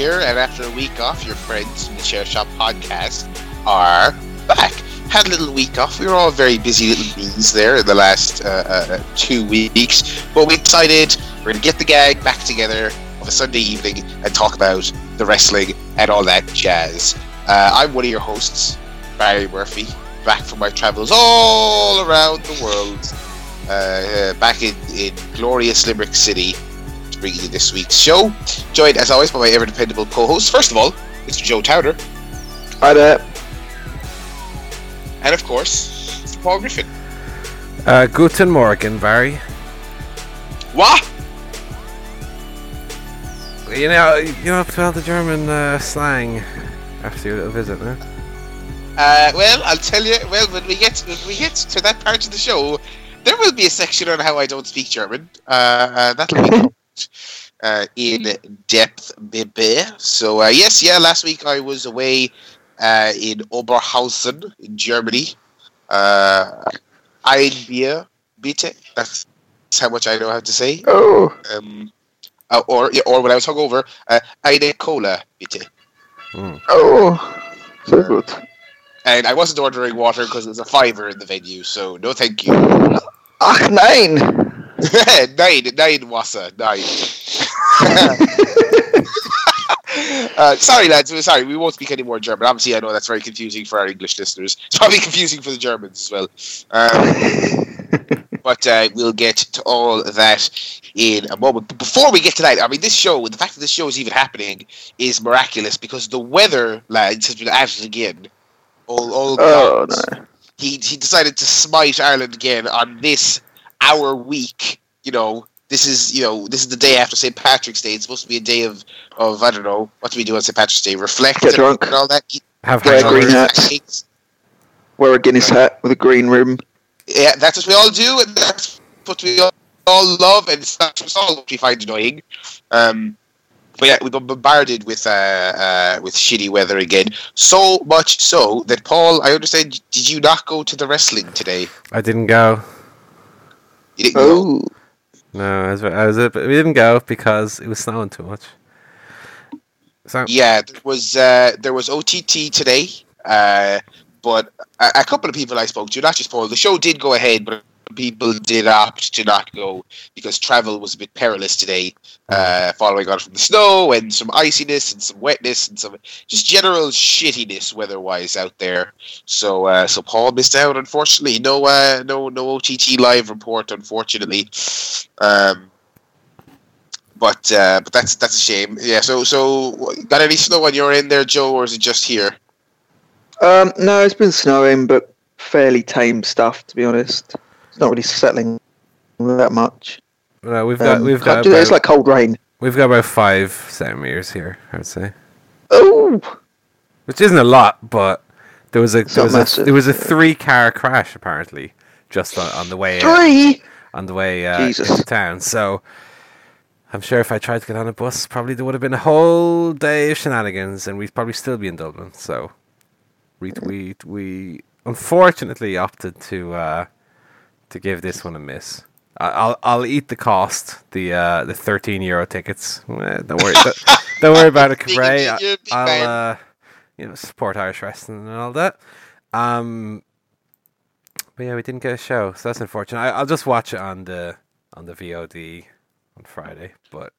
And after a week off, your friends from the ChairShot podcast are back. Had a little week off. We were all very busy little bees there in the last uh, uh, two weeks, but we decided we're going to get the gang back together of a Sunday evening and talk about the wrestling and all that jazz. Uh, I'm one of your hosts, Barry Murphy, back from my travels all around the world. Uh, back in, in glorious Limerick City to bring you this week's show. Joined, as always, by my ever dependable co host. First of all, Mr. Joe Towner. Hi there. And of course, Mr. Paul Griffin. Uh, guten Morgen, Barry. What? You know, you know, all the German uh, slang after your little visit, huh? Uh, well, I'll tell you. Well, when we get when we get to that part of the show, there will be a section on how I don't speak German. Uh, uh, that'll be uh, in depth, baby. So uh, yes, yeah. Last week I was away uh, in Oberhausen in Germany. Uh, ein Bier, bitte. That's how much I know how to say. Oh, Um, uh, or yeah, or when I was hungover, uh, eine Cola, bitte. oh, so good. And I wasn't ordering water because there's a fiver in the venue, so no thank you. Ach nein! nine, nine Wassa, nine. uh, sorry, lads. we're Sorry, we won't speak any more German. Obviously, I know that's very confusing for our English listeners. It's probably confusing for the Germans as well. Um, but uh, we'll get to all that in a moment. But before we get to that, I mean, this show, the fact that this show is even happening is miraculous because the weather, lads, has been at it again. All, all Oh no. he he decided to smite Ireland again on this our week. You know, this is you know this is the day after St Patrick's Day. It's supposed to be a day of of I don't know what do we do on St Patrick's Day? Reflect Get and, drunk. and all that. Eat Have Yeah, green hangovers. hat. cakes. Wear a Guinness hat with a green rim. Yeah, that's what we all do, and that's what we all, all love, and it's not it's all what we find annoying. Um, but yeah, we've been bombarded with uh, uh, with shitty weather again. So much so that Paul, I understand, did you not go to the wrestling today? I didn't go. You didn't go. Oh, No, I was, I was. We didn't go because it was snowing too much. So Yeah, there was uh, there was OTT today, uh, but a, a couple of people I spoke to, not just Paul. The show did go ahead, but people did opt to not go because travel was a bit perilous today, uh, following on from the snow and some iciness and some wetness and some just general shittiness weather-wise out there. So, uh, so Paul missed out, unfortunately. No, uh, no, no OTT live report, unfortunately. Um, but uh, but that's that's a shame. Yeah. So so got any snow on your end there, Joe, or is it just here? um, no, it's been snowing, but fairly tame stuff to be honest. Not really settling that much. no, we've got Um, we've got it's like cold rain. we've got about five centimeters here. I would say, Oh, which isn't a lot, but there was a It's there was a, there was a three car crash apparently just on, on the way uh, three. on the way uh, into town. So I'm sure if I tried to get on a bus, probably there would have been a whole day of shenanigans, and we'd probably still be in Dublin. So we we we unfortunately opted to uh, to give this one a miss. I- I'll I'll eat the cost, the uh, the 13 euro tickets. Eh, don't worry, don't, don't worry about it, Cabray. you're a big I'll uh, you know support Irish wrestling and all that. Um, but yeah, we didn't get a show, so that's unfortunate. I, I'll just watch it on the on the VOD on Friday. But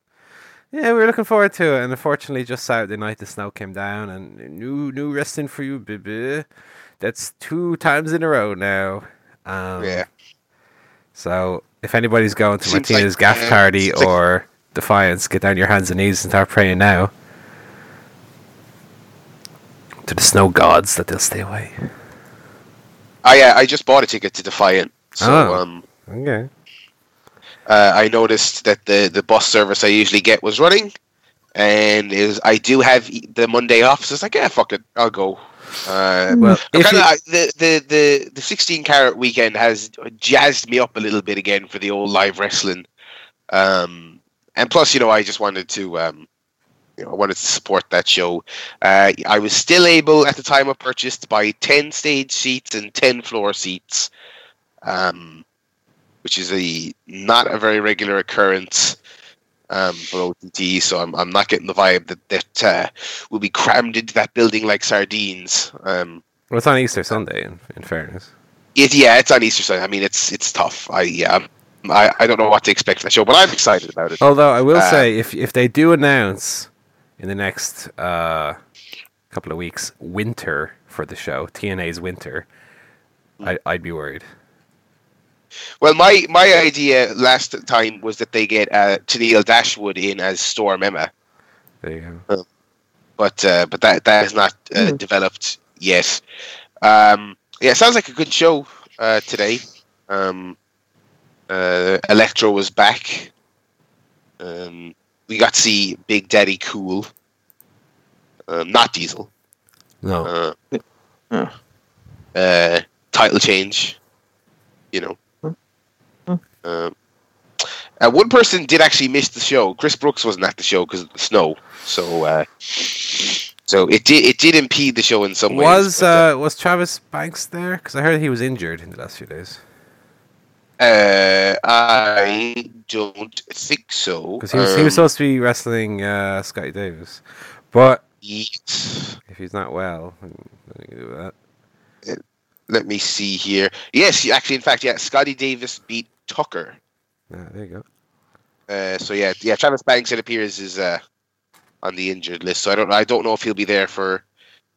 yeah, we were looking forward to it, and unfortunately, just Saturday night the snow came down, and new new wrestling for you, baby. That's two times in a row now. Um, Yeah. So if anybody's going to Seems Martina's like, Gaff uh, Party like- or Defiance, get down your hands and knees and start praying now to the snow gods that they'll stay away. Oh yeah, I just bought a ticket to Defiant. So Oh. um, Okay. uh, I noticed that the the bus service I usually get was running, and is I do have the Monday off. So it's like, yeah, fuck it, I'll go. Uh, Well, I'm kinda, you- I- the, the the the 16 carat weekend has jazzed me up a little bit again for the old live wrestling. Um, and plus, you know, I just wanted to, um, you know, I wanted to support that show. Uh, I was still able at the time of purchase to buy 10 stage seats and 10 floor seats, um, which is a not a very regular occurrence. Um, for OTT, so I'm, I'm not getting the vibe that that uh, will be crammed into that building like sardines. Um, Well, it's on Easter Sunday. In, in fairness, it, yeah, it's on Easter Sunday. I mean, it's it's tough. I yeah, I'm- I, I don't know what to expect from the show, but I'm excited about it. although I will Uh, say, if if they do announce in the next uh, couple of weeks winter for the show, TNA's winter, I, I'd be worried. Well, my my idea last time was that they get uh, Tennille Dashwood in as Storm Emma, There you go. but uh, but that that is not uh, Hmm. developed yet. Um, yeah, sounds like a good show uh, today. Um, uh, Electro was back. Um, we got to see Big Daddy Cool, um, not Diesel. No, Uh, uh, title change, you know. Um, uh, one person did actually miss the show. Chris Brooks wasn't at the show because of the snow, so uh, so it did it did impede the show in some ways. was but, uh, was Travis Banks there? Because I heard he was injured in the last few days. uh, I don't think so. Because he was he was Um, supposed to be wrestling uh, Scotty Davis, but yes. if he's not well, then then you can do that. Let me see here. Yes, actually, in fact, yeah, Scotty Davis beat Tucker. Yeah, there you go. Uh, so yeah, yeah, Travis Banks it appears is uh, on the injured list. So I don't I don't know if he'll be there for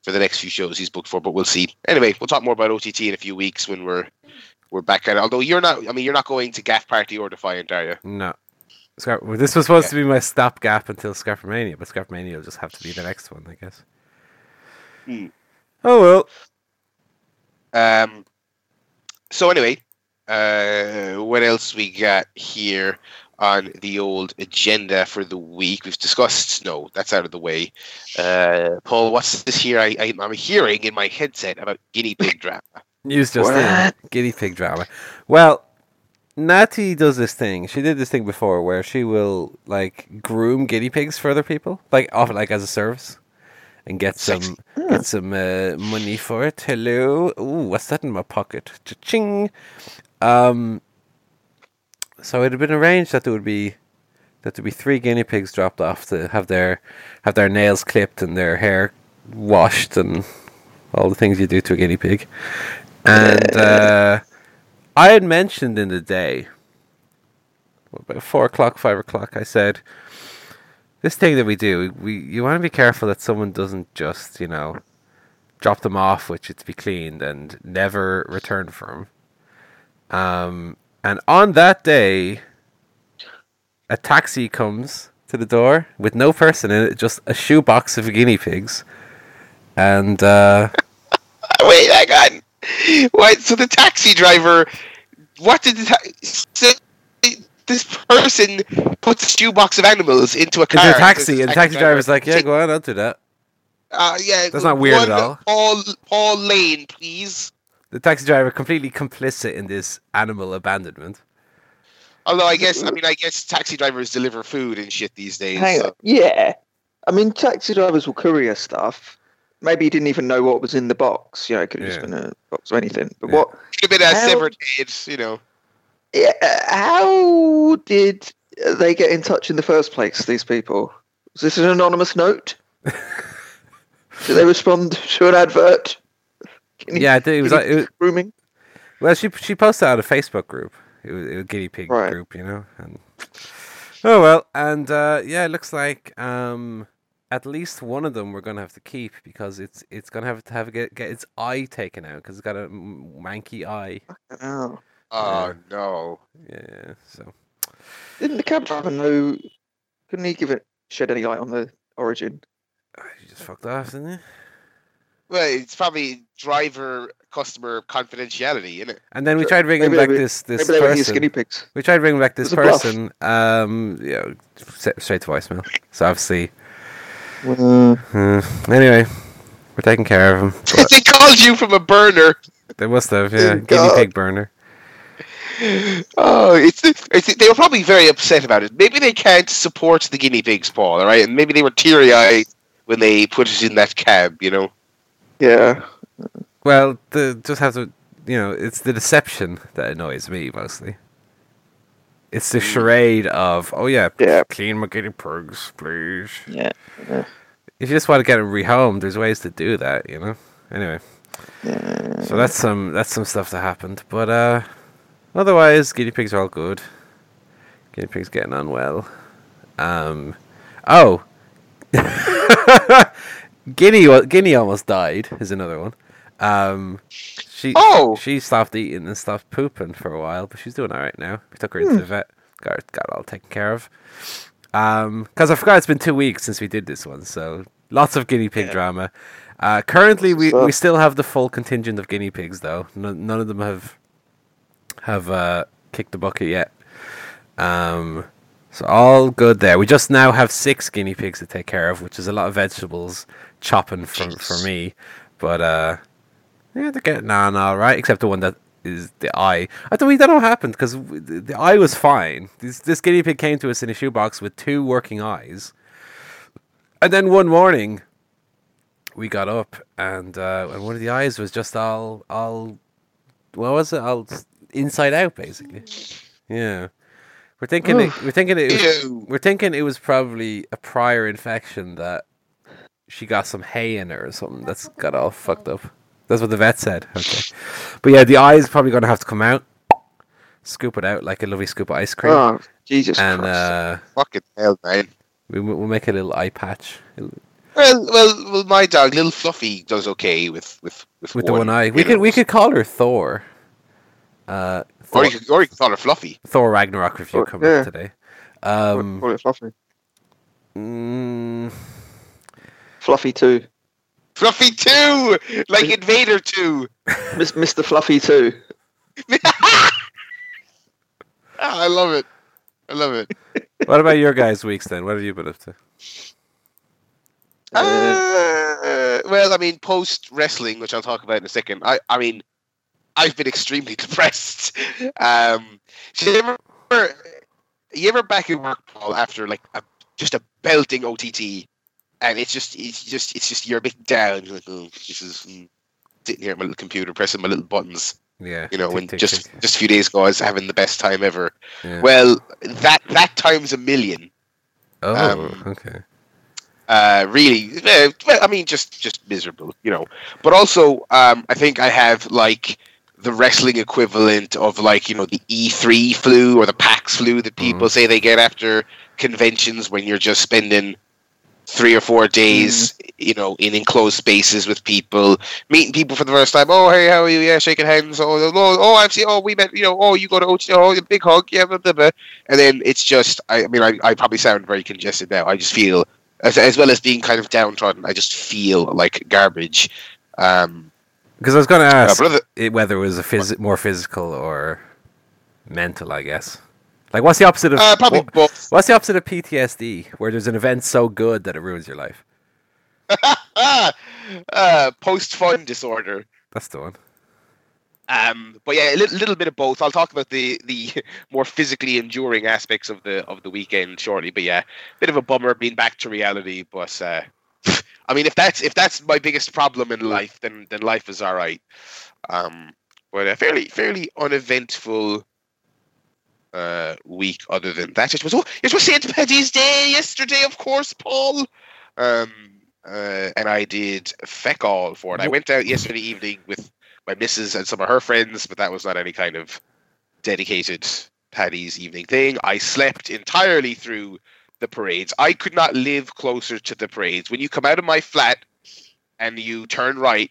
for the next few shows he's booked for, but we'll see. Anyway, we'll talk more about OTT in a few weeks when we're we're back at it. Although you're not, I mean, you're not going to Gaff Party or Defiant, are you? No. Scar- well, this was supposed to be my stopgap until ScrapperMania, but ScrapperMania will just have to be the next one, I guess. Hmm. Oh well. Um. So anyway, uh, what else we got here on the old agenda for the week? We've discussed snow. That's out of the way. Uh, Paul, what's this here? I, I I'm hearing in my headset about guinea pig drama. News just in. Guinea pig drama. Well, Natty does this thing. She did this thing before where she will like groom guinea pigs for other people, like often like as a service, and get some get some uh, money for it. Hello, ooh, what's that in my pocket? Cha-ching. Um. So it had been arranged that there would be that there'd be three guinea pigs dropped off to have their have their nails clipped and their hair washed and all the things you do to a guinea pig. And uh, I had mentioned in the day, about four o'clock, five o'clock, I said, this thing that we do, we you want to be careful that someone doesn't just, you know, drop them off which it to be cleaned and never return for them. Um, and on that day, a taxi comes to the door with no person in it, just a shoebox of guinea pigs. And uh, Wait, hang on. What? So the taxi driver, what did the ta- so this person puts a shoebox of animals into a car? into a taxi, and the taxi driver's like, "Yeah, go on, I'll do that." Uh, yeah, That's not weird at all. Paul, Paul Lane, please. The taxi driver completely complicit in this animal abandonment. Although I guess, I mean, I guess taxi drivers deliver food and shit these days. Hang so- on. Yeah. I mean, taxi drivers will courier stuff. Maybe he didn't even know what was in the box. You know, it could have Yeah. just been a box or anything. But Yeah. what? Could have been a How- severed head, you know. Yeah, how did they get in touch in the first place? These people. Was this an anonymous note? did they respond to an advert? Can you- Yeah, I think it was. Like, it was grooming. well, she she posted on a Facebook group. It was, it was a guinea pig Right. group, you know. And oh well, and uh, yeah, it looks like um, at least one of them we're gonna have to keep because it's it's gonna have to have get get its eye taken out because it's got a m- manky eye. Oh. Oh Yeah. no. Yeah, so Didn't the cab driver know? Couldn't he give it shed any light on the origin? uh, you just fucked off, didn't you? Well, it's probably driver customer confidentiality, isn't it? And then we tried bringing Maybe back were- this this Maybe they were his person. guinea pigs. We tried bringing back this It was a bluff. person. Um, yeah, straight to voicemail. So obviously, Uh, uh, anyway, we're taking care of him. But they called you from a burner. they must have, yeah, guinea pig burner. Oh, it's, it's they were probably very upset about it. Maybe they can't support the guinea pigs, Paul. All right, and maybe they were teary eyed when they put it in that cab. You know. Yeah. Well, the just have to, you know, it's the deception that annoys me mostly. It's the charade of oh yeah, Yeah. clean my guinea pigs, please. Yeah. yeah. If you just want to get them rehomed, there's ways to do that, you know. Anyway, Yeah. so that's some that's some stuff that happened, but uh, otherwise guinea pigs are all good. Guinea pigs getting on well. Um, oh, Guinea Guinea almost died is another one. Um, she Oh! she stopped eating and stopped pooping for a while, but she's doing all right now. We took her into the vet, got her- got it all taken care of. Um, because I forgot it's been two weeks since we did this one, so lots of guinea pig Yeah. drama. Uh, currently, we, So- we still have the full contingent of guinea pigs, though. None, none of them have have uh, kicked the bucket yet. Um, so all good there. We just now have six guinea pigs to take care of, which is a lot of vegetables chopping for for me. But uh, yeah, they're getting on all right, except the one that is the eye. I don't, know what happened because the, the eye was fine. This this guinea pig came to us in a shoebox with two working eyes, and then one morning we got up and uh, and one of the eyes was just all all what was it all inside out basically. Yeah, we're thinking it, we're thinking it was, we're thinking it was probably a prior infection that she got some hay in her or something that's got all fucked up. That's what the vet said. Okay, but yeah, the eye is probably gonna have to come out, scoop it out like a lovely scoop of ice cream, Oh, Jesus and Christ. uh, Fucking hell, man. we, we'll make a little eye patch Well, well, well. My dog, little Fluffy, does okay with with with, with the one eye. We could know. we could call her Thor. Uh, Thor, or you could, or you could call her Fluffy. Thor Ragnarok if you Or- come yeah. up today. Call- Um, call it Fluffy. mm, Fluffy 2. Fluffy two, like Invader two. Mis- Mr. Fluffy 2. Ah, I love it. I love it. what about your guys' weeks then? What have you been up to? Uh, well, I mean, post wrestling, which I'll talk about in a second. I, I mean, I've been extremely depressed. Um, you ever, you ever back in work, Paul, after like a, just a belting OTT, and it's just, it's just, it's just you're a bit down. You're like, oh, this is mm, sitting here at my little computer pressing my little buttons. Yeah, You know, tick, when tick, just tick. just a few days ago, I was having the best time ever. Yeah. Well, that that times a million. oh, um, okay. uh, really, uh, well, I mean, just just miserable, you know. But also, um, I think I have like the wrestling equivalent of like you know the E3 flu or the PAX flu that people say they get after conventions when you're just spending three or four days, you know, in enclosed spaces with people, meeting people for the first time. Oh, hey, how are you? Yeah, shaking hands. Oh, oh, oh I've seen. Oh, we met. You know, oh, you go to OT. Oh, big hug. Yeah, blah, blah, blah. and then it's just. I, I mean, I, I probably sound very congested now. I just feel as, as well as being kind of downtrodden, I just feel like garbage. Um, Because I was going to uh, ask but other- it, whether it was a phys- more physical or mental. I guess. Like, what's the opposite of uh, probably what- both. what's the opposite of PTSD, where there's an event so good that it ruins your life? uh, post fun disorder. That's the one. Um, but yeah, a little, little bit of both. I'll talk about the the more physically enduring aspects of the of the weekend shortly. But yeah, bit of a bummer being back to reality. But uh, I mean, if that's if that's my biggest problem in life, then then life is all right. Um, but a fairly fairly uneventful uh week. Other than that, it was oh, it was Saint Paddy's Day yesterday, of course, Paul. Um, uh, and I did feck all for it. I went out yesterday evening with my missus and some of her friends, but that was not any kind of dedicated Paddy's evening thing. I slept entirely through the parades. I could not live closer to the parades. When you come out of my flat and you turn right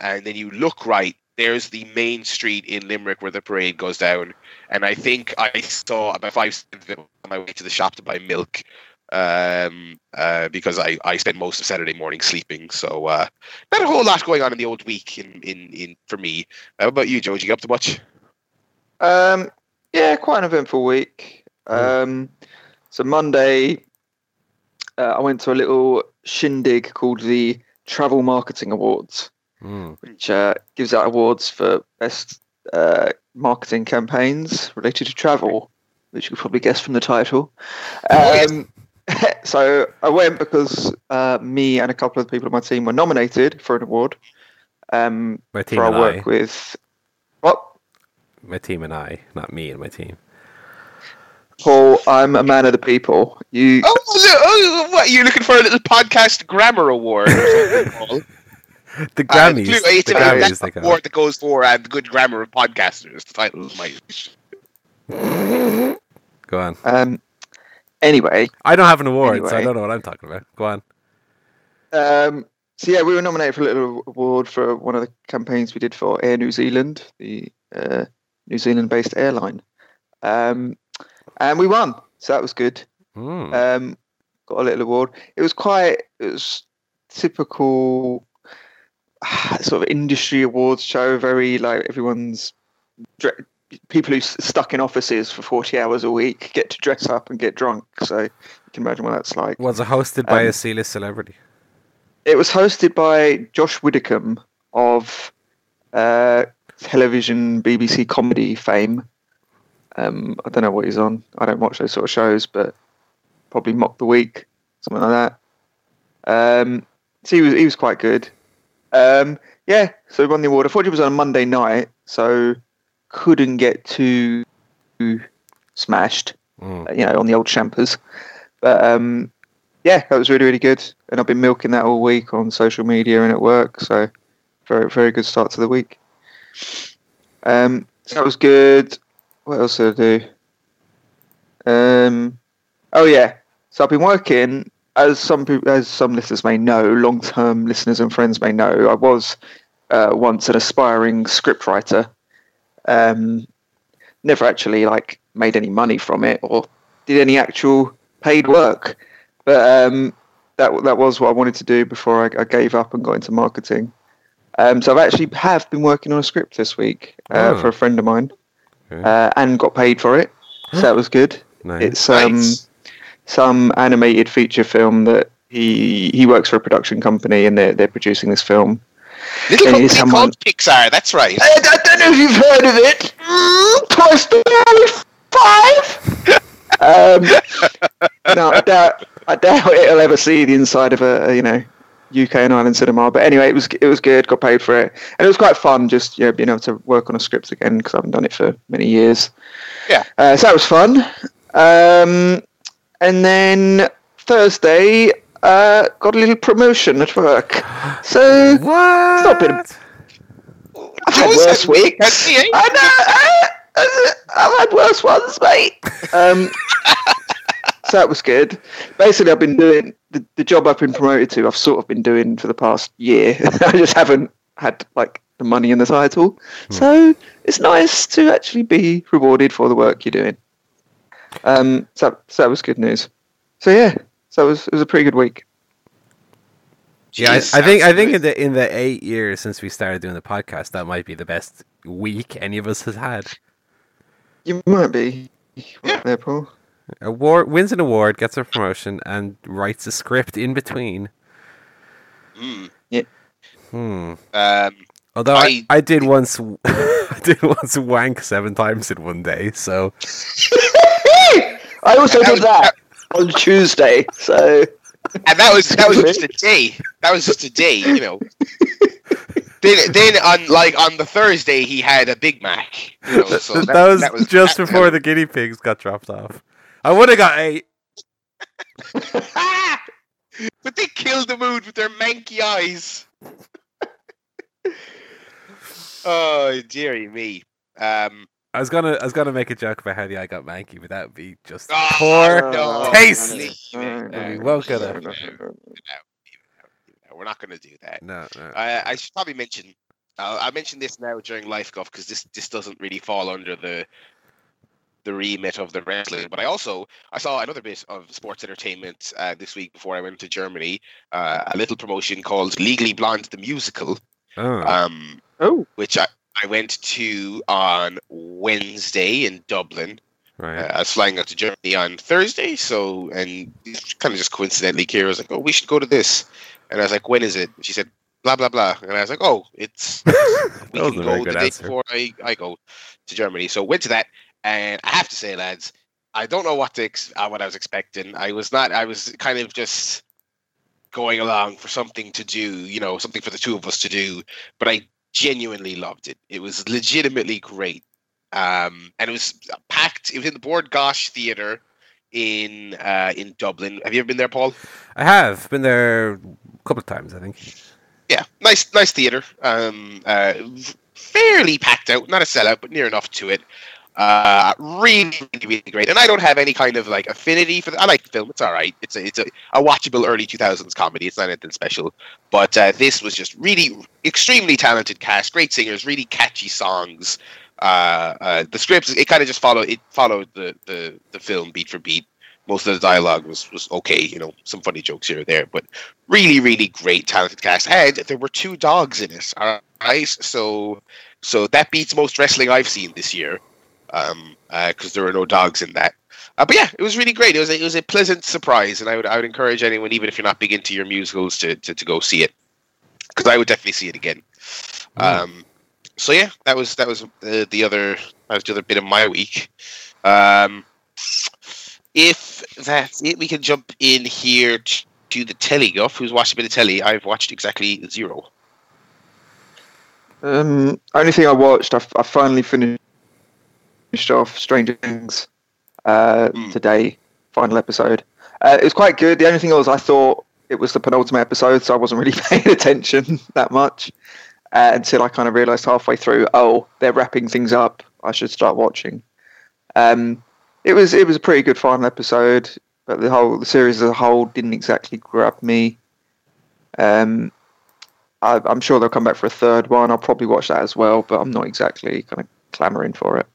and then you look right, there's the main street in Limerick where the parade goes down. And I think I saw about five seconds of it on my way to the shop to buy milk um, uh, because I, I spent most of Saturday morning sleeping. So uh, not a whole lot going on in the old week in, in, in for me. How about you, Joe? Did you get up to much? Um, yeah, quite an eventful week. Um, so Monday, uh, I went to a little shindig called the Travel Marketing Awards, Mm. which uh, gives out awards for best uh, marketing campaigns related to travel, which you could probably guess from the title. Um, so I went because uh, me and a couple of people on my team were nominated for an award um, My team for our and work I. with what My team and I, not me and my team. Paul, I'm a man of the people. You, Oh, oh, what? You're looking for a little podcast grammar award? Or something, Paul? The Uh, Grammys. the- the it's a- Grammys, that's the award that goes for uh, the good grammar of podcasters. The title of my. Go on. um, anyway, I don't have an award, so I don't know what I'm talking about. Go on. um, so yeah, we were nominated for a little award for one of the campaigns we did for Air New Zealand, the uh, New Zealand-based airline, um, and we won. So that was good. Hmm. Um, got a little award. It was quite. It was typical sort of industry awards show. Very like everyone's dre- people who s- stuck in offices for forty hours a week get to dress up and get drunk. So you can imagine what that's like. Was it hosted by um, a C-list celebrity? It was hosted by Josh Widdicombe of uh, television BBC comedy fame. Um, I don't know what he's on. I don't watch those sort of shows, but probably Mock the Week, something like that. Um, so he was he was quite good. Um, yeah, so he won the award. I thought it was on a Monday night, so couldn't get too smashed Hmm. you know, on the old champers. But um, yeah, that was really, really good. And I've been milking that all week on social media and at work. So very, very good start to the week. Um, so that was good. What else did I do? Um, oh yeah. So I've been working, as some people, as some listeners may know, long-term listeners and friends may know, I was uh, once an aspiring scriptwriter. Um, never actually like made any money from it or did any actual paid work. But um, that that was what I wanted to do before I, I gave up and got into marketing. Um, so I've actually have been working on a script this week uh, Oh. for a friend of mine, Okay. uh, and got paid for it. So that was good. Nice. It's um, Nice. Some animated feature film that he he works for a production company and they're they're producing this film. Little company someone- called Pixar. That's right. I, I don't know if you've heard of it. Mm, Toy Story Five. um, no, I doubt. I doubt it'll ever see the inside of a, a, you know UK and Ireland cinema. But anyway, it was it was good. Got paid for it, and it was quite fun. Just you know, being able to work on a script again because I haven't done it for many years. Yeah. Uh, so that was fun. Um, and then Thursday, uh, got a little promotion at work. So what? not been- I've had Joe's worse week, weeks. hasn't he, eh? I know. I, I've had worse ones, mate. Um, so that was good. Basically, I've been doing the, the job I've been promoted to. I've sort of been doing for the past year. I just haven't had like the money in the title. So it's nice to actually be rewarded for the work you're doing. Um, so, so that was good news. So yeah, so it was it was a pretty good week. Yeah, I, Jeez, I think I think in the in the eight years since we started doing the podcast, that might be the best week any of us has had. You might be Yeah. there, Paul. Award wins an award, gets a promotion, and writes a script in between. Mm. Hmm. Um, Although I, I- I did once I did once wank seven times in one day, so I also That did was- that on Tuesday. So and that was that was just a day. That was just a day, you know. then, then on like on the Thursday, he had a Big Mac. You know, so that, was just that- before the guinea pigs got dropped off. I would have got eight. but they killed the mood with their manky eyes. oh dearie me. Um, I was gonna I was gonna make a joke about how the eye got manky, but that would be just Ah, poor. no. taste. Leave it. No, no, No, well good. no, no, no, We're not going to do that. No, no. I, I should probably mention. Uh, I mentioned this now during Life Guff because this this doesn't really fall under the the remit of the wrestling. But I also I saw another bit of sports entertainment uh, this week before I went to Germany. Uh, a little promotion called Legally Blonde the musical, Oh, um, oh, which I, I went to on Wednesday in Dublin. right. Uh, I was flying out to Germany on Thursday, so and kind of just coincidentally, Kira was like, "Oh, we should go to this," and I was like, "When is it?" She said, "Blah blah blah," and I was like, "Oh, it's we can wasn't a very go the day answer. before I, I go to Germany." So went to that, and I have to say, lads, I don't know what to ex- uh, what I was expecting. I was not. I was kind of just going along for something to do, you know, something for the two of us to do. But I genuinely loved it. It was legitimately great. um, and it was packed. It was in the Bord Gáis Theatre in uh, in Dublin. Have you ever been there, Paul? I have been there a couple of times, I think. Yeah, nice, nice theater. Um, uh, fairly packed out, not a sellout, but near enough to it. Uh, really, really great. And I don't have any kind of like affinity for. The, I like the film. It's all right. It's a it's a, a watchable early two thousands comedy. It's not anything special. But uh, this was just really extremely talented cast, great singers, really catchy songs. Uh, uh, the scripts it kind of just followed it followed the, the the film beat for beat. Most of the dialogue was was okay, you know, some funny jokes here or there, but really, really great talented cast. And there were two dogs in it. All right, so so that beats most wrestling I've seen this year, um, because uh, there were no dogs in that. Uh, but yeah, it was really great. It was a, it was a pleasant surprise, and I would I would encourage anyone, even if you're not big into your musicals, to to, to go see it, because I would definitely see it again. Mm. Um, so yeah, that was that was uh, the other that was the other bit of my week. Um, if that's it, we can jump in here to the telly. Guff, who's watched a bit of telly? I've watched exactly zero. Um, only thing I watched, I, I finally finished off Stranger Things uh, mm. today, final episode. Uh, it was quite good. The only thing was, I thought it was the penultimate episode, so I wasn't really paying attention that much uh, until I kind of realised halfway through, oh, they're wrapping things up. I should start watching. Um, it was it was a pretty good final episode, but the whole the series as a whole didn't exactly grab me. Um, I, am sure they'll come back for a third one. I'll probably watch that as well, but I'm not exactly kind of clamoring for it.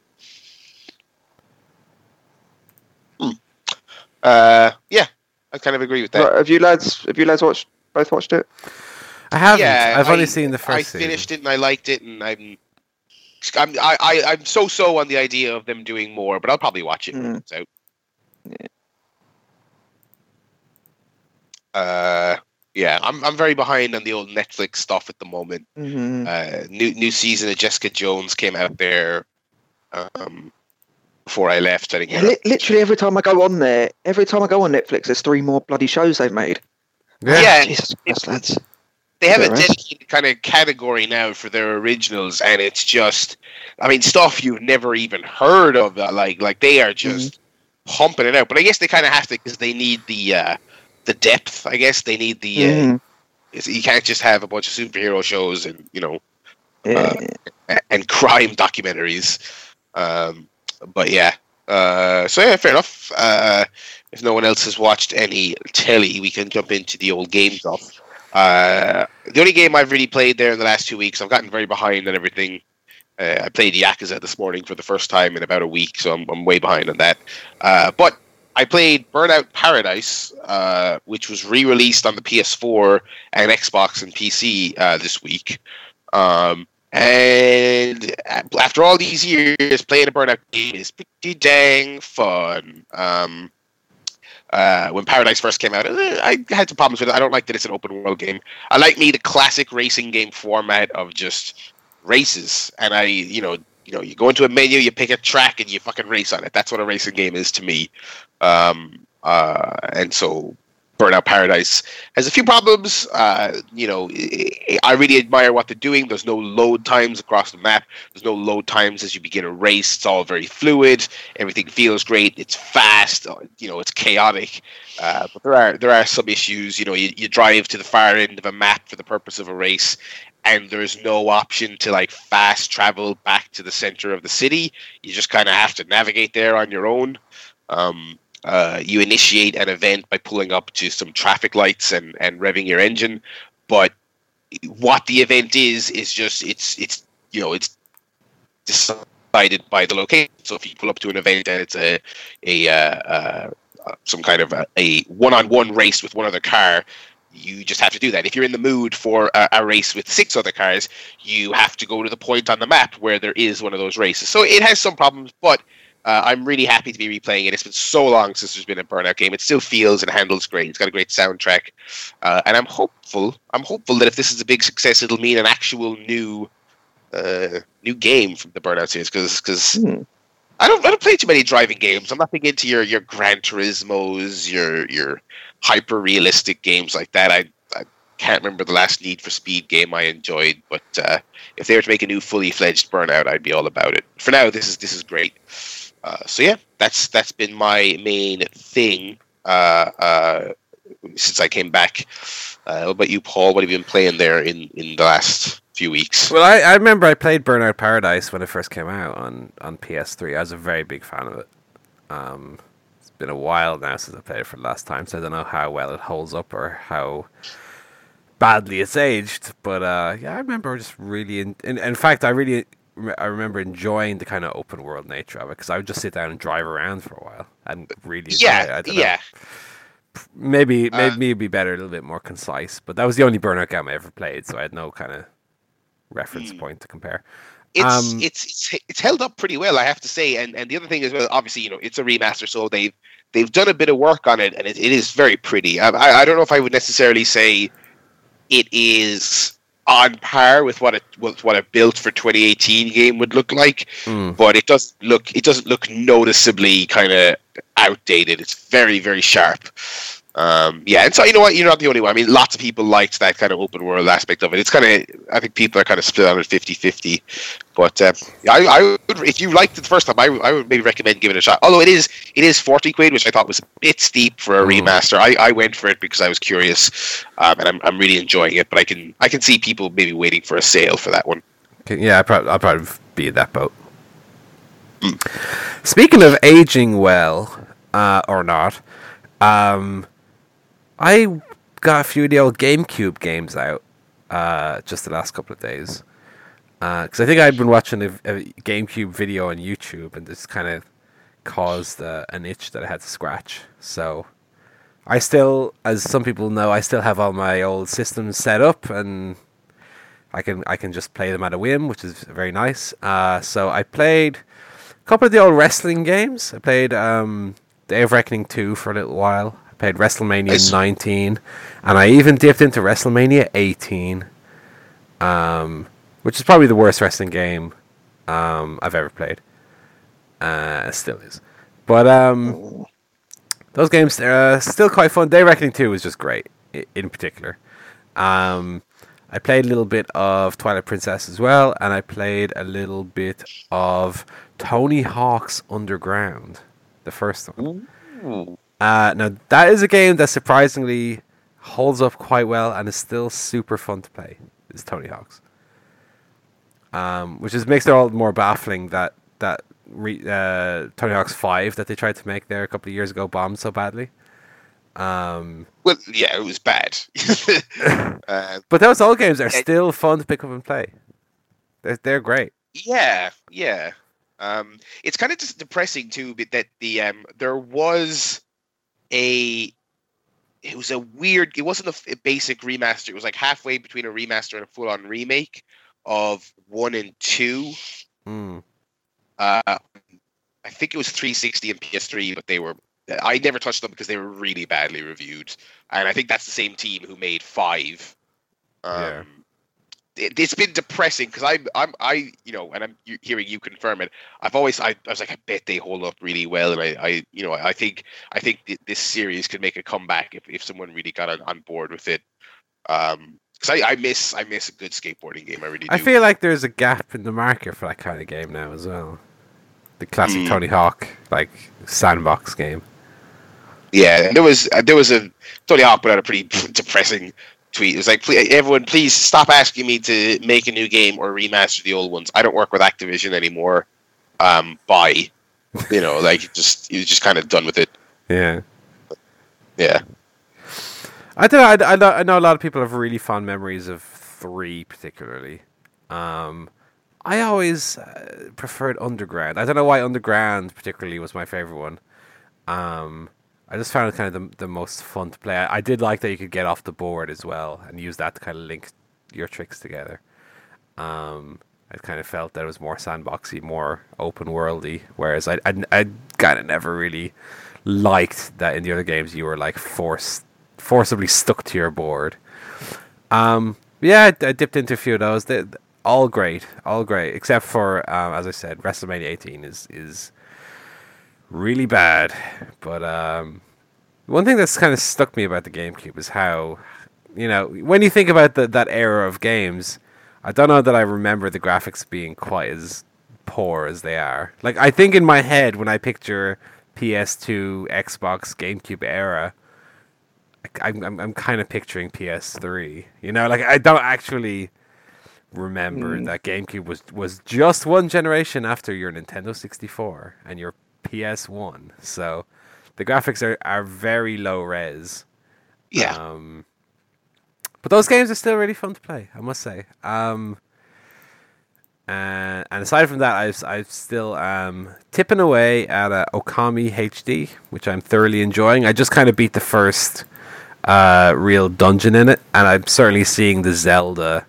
Uh, yeah, I kind of agree with that. Right, have you lads? Have you lads watched both watched it? I haven't. Yeah, I've only seen the first. I finished season. it and I liked it, and I'm, I'm, I, I, I'm so so on the idea of them doing more, but I'll probably watch it mm. when it's out. Yeah. Uh, yeah, I'm I'm very behind on the old Netflix stuff at the moment. Mm-hmm. Uh, new new season of Jessica Jones came out there. Um, before I left, I. Yeah, li- literally every time I go on there, every time I go on Netflix, there's three more bloody shows they've made. Yeah, yeah Jesus Christ, lads they have a dedicated kind of category now for their originals, and it's just, I mean, stuff you've never even heard of. Uh, like, like they are just mm-hmm. pumping it out. But I guess they kind of have to because they need the uh, the depth. I guess they need the. Uh, mm-hmm. Uh, you can't just have a bunch of superhero shows and you know, yeah. uh, and crime documentaries. Um, but yeah, uh, so yeah, fair enough. Uh, if no one else has watched any telly, we can jump into the old game stuff. Uh, the only game I've really played there in the last two weeks, I've gotten very behind on everything. Uh, I played Yakuza this morning for the first time in about a week, so I'm, I'm way behind on that. Uh, but I played Burnout Paradise, uh, which was re-released on the PS4 and Xbox and PC this week. Um, and after all these years, playing a Burnout game is pretty dang fun. Um, uh, when Paradise first came out, uh, I had some problems with it. I don't like that it's an open world game. I like me the classic racing game format of just races, and I, you know, you know, you go into a menu, you pick a track, and you fucking race on it. That's what a racing game is to me. Um, uh, and so Burnout Paradise has a few problems. Uh, you know, I really admire what they're doing. There's no load times across the map. There's no load times as you begin a race. It's all very fluid. Everything feels great. It's fast. Uh, you know, it's chaotic. Uh, but there are there are some issues. You know, you, you drive to the far end of a map for the purpose of a race, and there's no option to like fast travel back to the center of the city. You just kind of have to navigate there on your own. Um, uh, you initiate an event by pulling up to some traffic lights and, and revving your engine, but what the event is is just it's it's you know it's decided by the location. So if you pull up to an event and it's a a uh, uh, some kind of a, one-on-one race with one other car, you just have to do that. If you're in the mood for a, a, race with six other cars, you have to go to the point on the map where there is one of those races. So it has some problems, but uh, I'm really happy to be replaying it. It's been so long since there's been a Burnout game. It still feels and handles great. It's got a great soundtrack, uh, and I'm hopeful. I'm hopeful that if this is a big success, it'll mean an actual new, uh, new game from the Burnout series. Because because hmm. I don't I don't play too many driving games. I'm not big into your your Gran Turismo's, your your hyper realistic games like that. I, I can't remember the last Need for Speed game I enjoyed, but uh, if they were to make a new fully fledged Burnout, I'd be all about it. For now, this is this is great. Uh, so yeah, that's that's been my main thing uh, uh, since I came back. What about you, Paul? What have you been playing there in, in the last few weeks? Well, I, I remember I played Burnout Paradise when it first came out on, on PS3. I was a very big fan of it. Um, it's been a while now since I played it for the last time, so I don't know how well it holds up or how badly it's aged. But uh, yeah, I remember just really. In, in, in fact, I really I remember enjoying the kind of open world nature of it because I would just sit down and drive around for a while and really. Yeah, I don't yeah. Maybe Uh, maybe it'd be better a little bit more concise, but that was the only Burnout game I ever played, so I had no kind of reference Hmm. point to compare. It's, Um, it's it's it's held up pretty well, I have to say. And and the other thing is, well, obviously, you know, it's a remaster, so they've they've done a bit of work on it, and it, it is very pretty. I I don't know if I would necessarily say it is on par with what it with what a built for 2018 game would look like, Mm. but it doesn't look it doesn't look noticeably kind of outdated. It's very very sharp. Um, yeah, and so you know what, you're not the only one. I mean, lots of people liked that kind of open world aspect of it. It's kind of, I think people are kind of split on it 50-50. But uh, I, I would, if you liked it the first time, I, I would maybe recommend giving it a shot. Although it is, it is forty quid, which I thought was a bit steep for a Mm. remaster. I, I went for it because I was curious, um, and I'm, I'm really enjoying it. But I can, I can see people maybe waiting for a sale for that one. Yeah, I prob- I'll probably be in that boat. Hmm. Speaking of aging well, uh, or not, um, I got a few of the old GameCube games out uh, just the last couple of days. Because I think I'd been watching a, a GameCube video on YouTube, and this kind of caused uh, an itch that I had to scratch. So I still, as some people know, I still have all my old systems set up, and I can I can just play them at a whim, which is very nice. Uh, so I played a couple of the old wrestling games. I played um, Day of Reckoning 2 for a little while. I played WrestleMania Nice. 19, and I even dipped into WrestleMania 18, um, which is probably the worst wrestling game um, I've ever played. Uh, still is, but um, those games are uh, still quite fun. Day Reckoning 2 was just great, in particular. Um, I played a little bit of Twilight Princess as well, and I played a little bit of Tony Hawk's Underground, the first one. Uh, now that is a game that surprisingly holds up quite well and is still super fun to play. Is Tony Hawk's, um, which is makes it all the more baffling that that re, uh, Tony Hawk's Five that they tried to make there a couple of years ago bombed so badly. Um, Well, yeah, it was bad. uh, but those old games are Yeah. still fun to pick up and play. They're they're great. Yeah, yeah. Um, it's kind of just depressing too, but that the um, there was a it was a weird. It wasn't a basic remaster. It was like halfway between a remaster and a full on remake of one and two. Mm. Uh, I think it was 360 and PS3, but they were. I never touched them because they were really badly reviewed, and I think that's the same team who made five. Um, Yeah. It, it's been depressing because I'm, I'm, I, you know, and I'm hearing you confirm it. I've always, I, I was like, I bet they hold up really well, and I, I, you know, I think, I think th- this series could make a comeback if, if someone really got on, on board with it. Um, because I, I miss, I miss a good skateboarding game. I really do. I feel like there's a gap in the market for that kind of game now as well. The classic Mm. Tony Hawk like sandbox game. Yeah, there was uh, there was a Tony Hawk put out a pretty depressing tweet. It was like, please, everyone, please stop asking me to make a new game or remaster the old ones. I don't work with Activision anymore. Um, bye. You know, like just was just kind of done with it. Yeah. Yeah. I don't know. I, I, know, I know a lot of people have really fond memories of three, particularly. Um, I always uh, preferred Underground. I don't know why Underground particularly was my favorite one. Um, I just found it kind of the, the most fun to play. I, I did like that you could get off the board as well and use that to kind of link your tricks together. Um, I kind of felt that it was more sandboxy, more open worldy, whereas I I, I kind of never really liked that in the other games you were like forced forcibly stuck to your board. Um, yeah, I, I dipped into a few of those. They, all great, all great, except for um, as I said, WrestleMania 18 is is really bad. But um, one thing that's kind of stuck me about the GameCube is how you know, when you think about the, that era of games, I don't know that I remember the graphics being quite as poor as they are. Like I think in my head when I picture PS2, Xbox, GameCube era, I'm I'm, I'm kind of picturing PS3. You know, like I don't actually remember Mm. that GameCube was was just one generation after your Nintendo 64 and your PS1. So the graphics are, are very low res. Yeah. Um, but those games are still really fun to play, I must say. Um, and, and aside from that, I've I've still um, tipping away at uh, Okami HD, which I'm thoroughly enjoying. I just kind of beat the first uh, real dungeon in it, and I'm certainly seeing the Zelda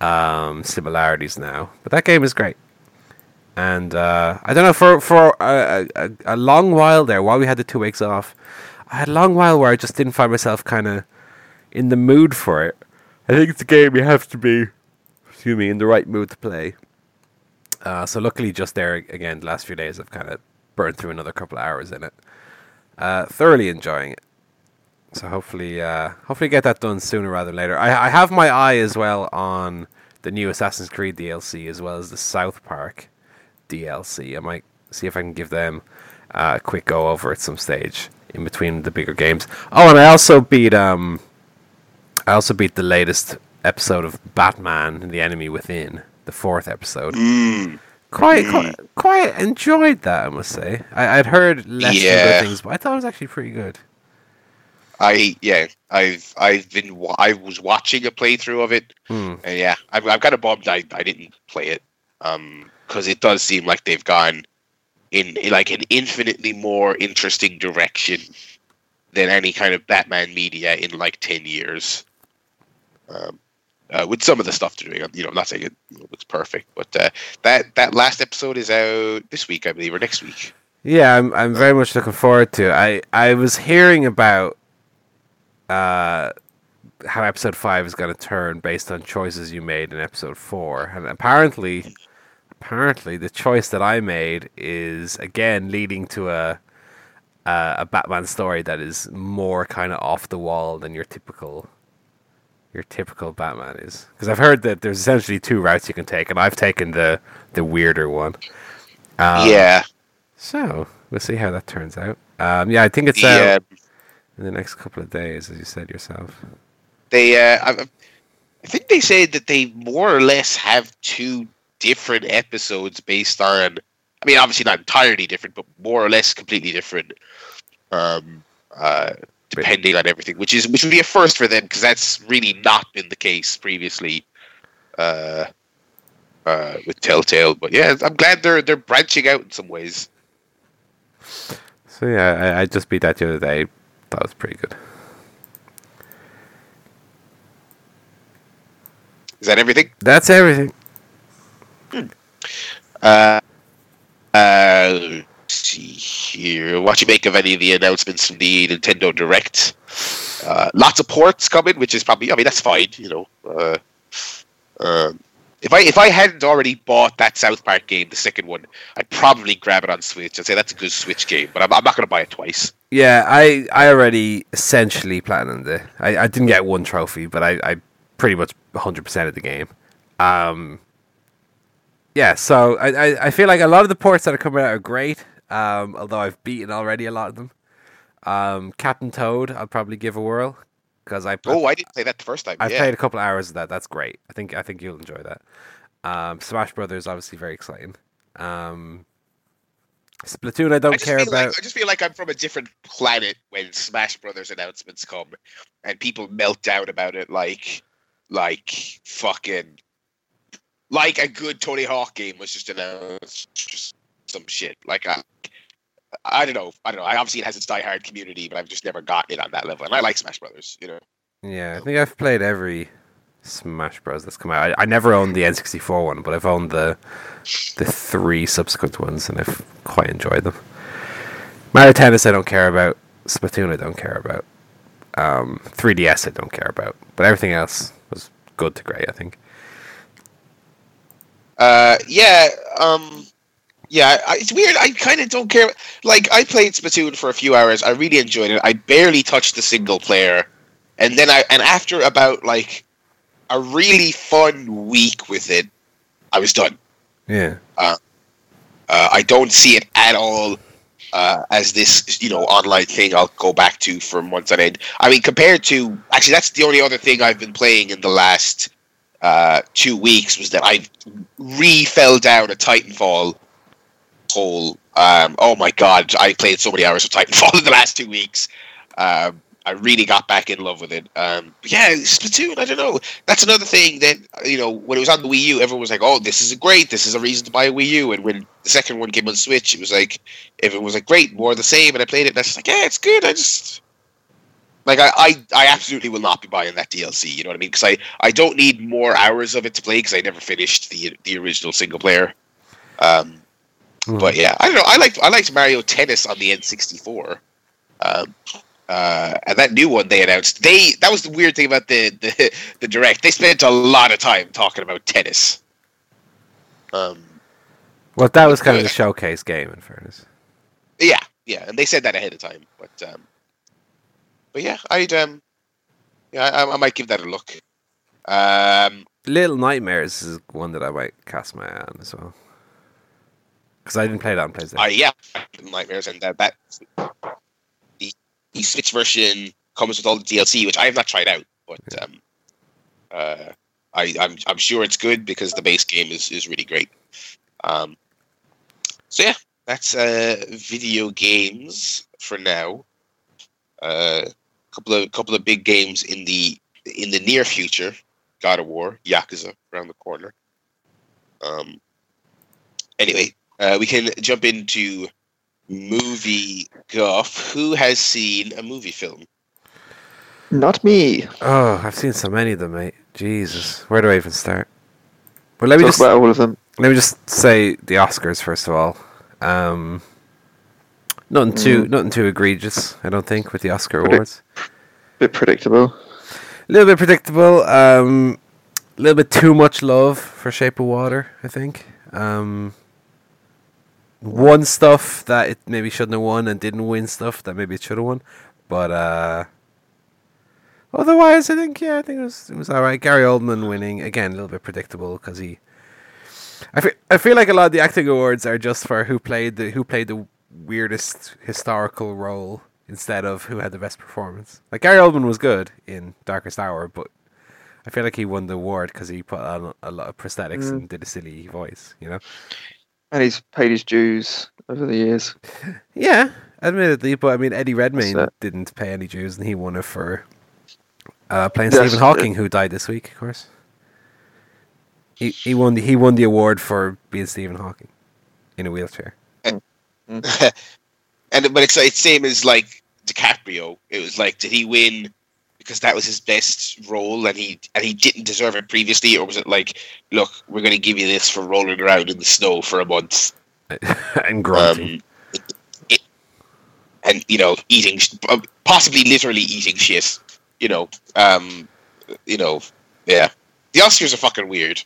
um, similarities now. But that game is great. And uh, I don't know for for a, a, a long while there, while we had the two weeks off, I had a long while where I just didn't find myself kind of in the mood for it. I think it's a game you have to be, excuse me, in the right mood to play. Uh, so luckily, just there again, the last few days I've kind of burned through another couple of hours in it. Uh, thoroughly enjoying it. So hopefully, uh, hopefully get that done sooner rather than later. I, I have my eye as well on the new Assassin's Creed DLC as well as the South Park DLC. I might see if I can give them uh, a quick go over at some stage in between the bigger games. Oh, and I also beat um, I also beat the latest episode of Batman and the Enemy Within, the fourth episode. Mm. Quite, quite, quite enjoyed that. I must say. I, I'd heard less Yeah. good things, but I thought it was actually pretty good. I yeah, I've I've been wa- I was watching a playthrough of it, and yeah, I've, I'm kind of bummed I I didn't play it, um, because it does seem like they've gone in, like an infinitely more interesting direction than any kind of Batman media in like ten years. Um, uh, with some of the stuff they're doing, you know, I'm not saying it looks perfect, but uh, that that last episode is out this week, I believe, or next week. Yeah, I'm I'm very much looking forward to. it. I I was hearing about uh how episode 5 is going to turn based on choices you made in episode 4 and apparently apparently the choice that I made is again leading to a a, a Batman story that is more kind of off the wall than your typical your typical Batman is because I've heard that there's essentially two routes you can take and I've taken the the weirder one. Um, yeah, so we'll see how that turns out. Um, yeah, I think it's out uh, in the next couple of days, as you said yourself. they uh, I, I think they said that they more or less have two different episodes based on I mean obviously not entirely different but more or less completely different um uh depending on everything which is which would be a first for them because that's really not been the case previously uh uh with Telltale but yeah I'm glad they're they're branching out in some ways So yeah, I, I just beat that the other day. That was pretty good. is that everything That's everything. Uh, uh, let's see here. What do you make of any of the announcements from the Nintendo Direct? Uh, lots of ports coming, which is probably. I mean, that's fine. You know. Uh, um, if I if I hadn't already bought that South Park game, the second one, I'd probably grab it on Switch. I'd say that's a good Switch game, but I'm, I'm not going to buy it twice. Yeah, I I already essentially planned it. I, I didn't get one trophy, but I, I pretty much 100% of the game. Um, yeah, so I, I, I feel like a lot of the ports that are coming out are great, um, although I've beaten already a lot of them. Um, Captain Toad, I'll probably give a whirl because I Oh, I didn't play that the first time. I've yeah. played a couple of hours of that. That's great. I think I think you'll enjoy that. Um, Smash Brothers obviously very exciting. Um, Splatoon I don't I care about. Like, I just feel like I'm from a different planet when Smash Brothers announcements come, and people melt down about it like, like fucking, like a good Tony Hawk game was just announced, just some shit. Like I, I don't know, I don't know. I obviously it has its diehard community, but I've just never gotten it on that level. And I like Smash Brothers, you know. Yeah, I think I've played every Smash Bros. that's come out. I, I never owned the N64 one, but I've owned the the three subsequent ones, and I've quite enjoyed them. Mario Tennis I don't care about. Splatoon I don't care about. Um, 3DS I don't care about. But everything else was good to great, I think. Uh, yeah, um, yeah, I, it's weird. I kind of don't care. Like, I played Splatoon for a few hours. I really enjoyed it. I barely touched the single player and then I and after about like a really fun week with it, I was done. Yeah. Uh, I don't see it at all uh, as this, you know, online thing I'll go back to for months on end. I mean, compared to actually, that's the only other thing I've been playing in the last uh, two weeks was that I re fell down a Titanfall hole. Um, oh my god, I played so many hours of Titanfall in the last two weeks. Um, I really got back in love with it. Um, yeah, Splatoon. I don't know. That's another thing that you know when it was on the Wii U, everyone was like, "Oh, this is great. This is a reason to buy a Wii U." And when the second one came on Switch, it was like everyone was like, "Great, more the same." And I played it, and I was like, "Yeah, it's good." I just like I, I, I absolutely will not be buying that DLC. You know what I mean? Because I, I don't need more hours of it to play because I never finished the the original single player. Um, Mm. but yeah, I don't know. I liked I liked Mario Tennis on the N64. Um, uh, and that new one they announced, they that was the weird thing about the, the the direct. They spent a lot of time talking about tennis. Um, Well, that was kind of the showcase game, in fairness. yeah, yeah, and they said that ahead of time. But um, but yeah, I'd um, yeah, I, I might give that a look. Um, Little Nightmares is one that I might cast my eye on as well. Because I didn't play that on PlayStation. I yeah, nightmares, and that that the, the Switch version comes with all the DLC, which I have not tried out, but um, uh, I I'm I'm sure it's good because the base game is is really great. Um, so yeah, that's uh video games for now. Uh, couple of couple of big games in the in the near future. God of War, Yakuza around the corner. Um. Anyway, uh, we can jump into movie guff. Who has seen a movie film? Not me. Oh, I've seen so many of them, mate. Jesus, where do I even start? Well, let me Talk just about all of them. let me just say the Oscars first of all. Um, nothing too Mm. nothing too egregious, I don't think, with the Oscar Predict- awards. Bit predictable. A little bit predictable. Um, a little bit too much love for Shape of Water, I think. Um, won stuff that it maybe shouldn't have won, and didn't win stuff that maybe it should have won. But uh, otherwise, I think yeah, I think it was it was all right. Gary Oldman winning again, a little bit predictable because he. I feel, I feel like a lot of the acting awards are just for who played the who played the weirdest historical role instead of who had the best performance. Like Gary Oldman was good in Darkest Hour, but I feel like he won the award because he put on a lot of prosthetics Mm. and did a silly voice. You know. And he's paid his dues over the years. Yeah, admittedly, but I mean Eddie Redmayne didn't pay any dues, and he won it for uh, playing Yes, Stephen Hawking, who died this week, of course. He he won the, he won the award for being Stephen Hawking in a wheelchair. and but it's it's same as like DiCaprio. It was like, did he win because that was his best role and he and he didn't deserve it previously, or was it like, look, we're going to give you this for rolling around in the snow for a month, and grunting. um, it- it- and you know, eating, uh, possibly literally eating shit. You know, um, you know, yeah. The Oscars are fucking weird.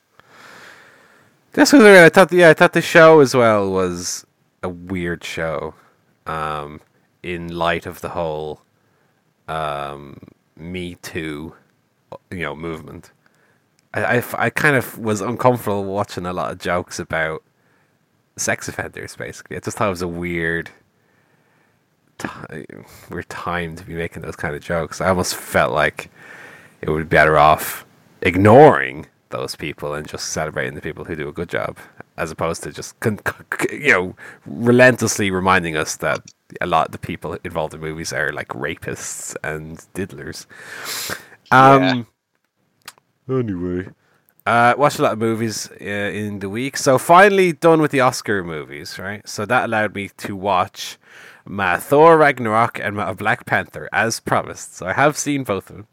This was weird. I thought, yeah, I thought the show as well was a weird show, um, in light of the whole, um, Me Too, you know, movement. I I kind of was uncomfortable watching a lot of jokes about sex offenders. Basically, I just thought it was a weird, ti weird time to be making those kind of jokes. I almost felt like it would be better off ignoring those people and just celebrating the people who do a good job, as opposed to just con- c- you know relentlessly reminding us that a lot of the people involved in movies are like rapists and diddlers. Um. Anyway, uh, watched a lot of movies uh, in the week, so finally done with the Oscar movies, right? So that allowed me to watch my Thor Ragnarok and my Black Panther as promised. So I have seen both of them.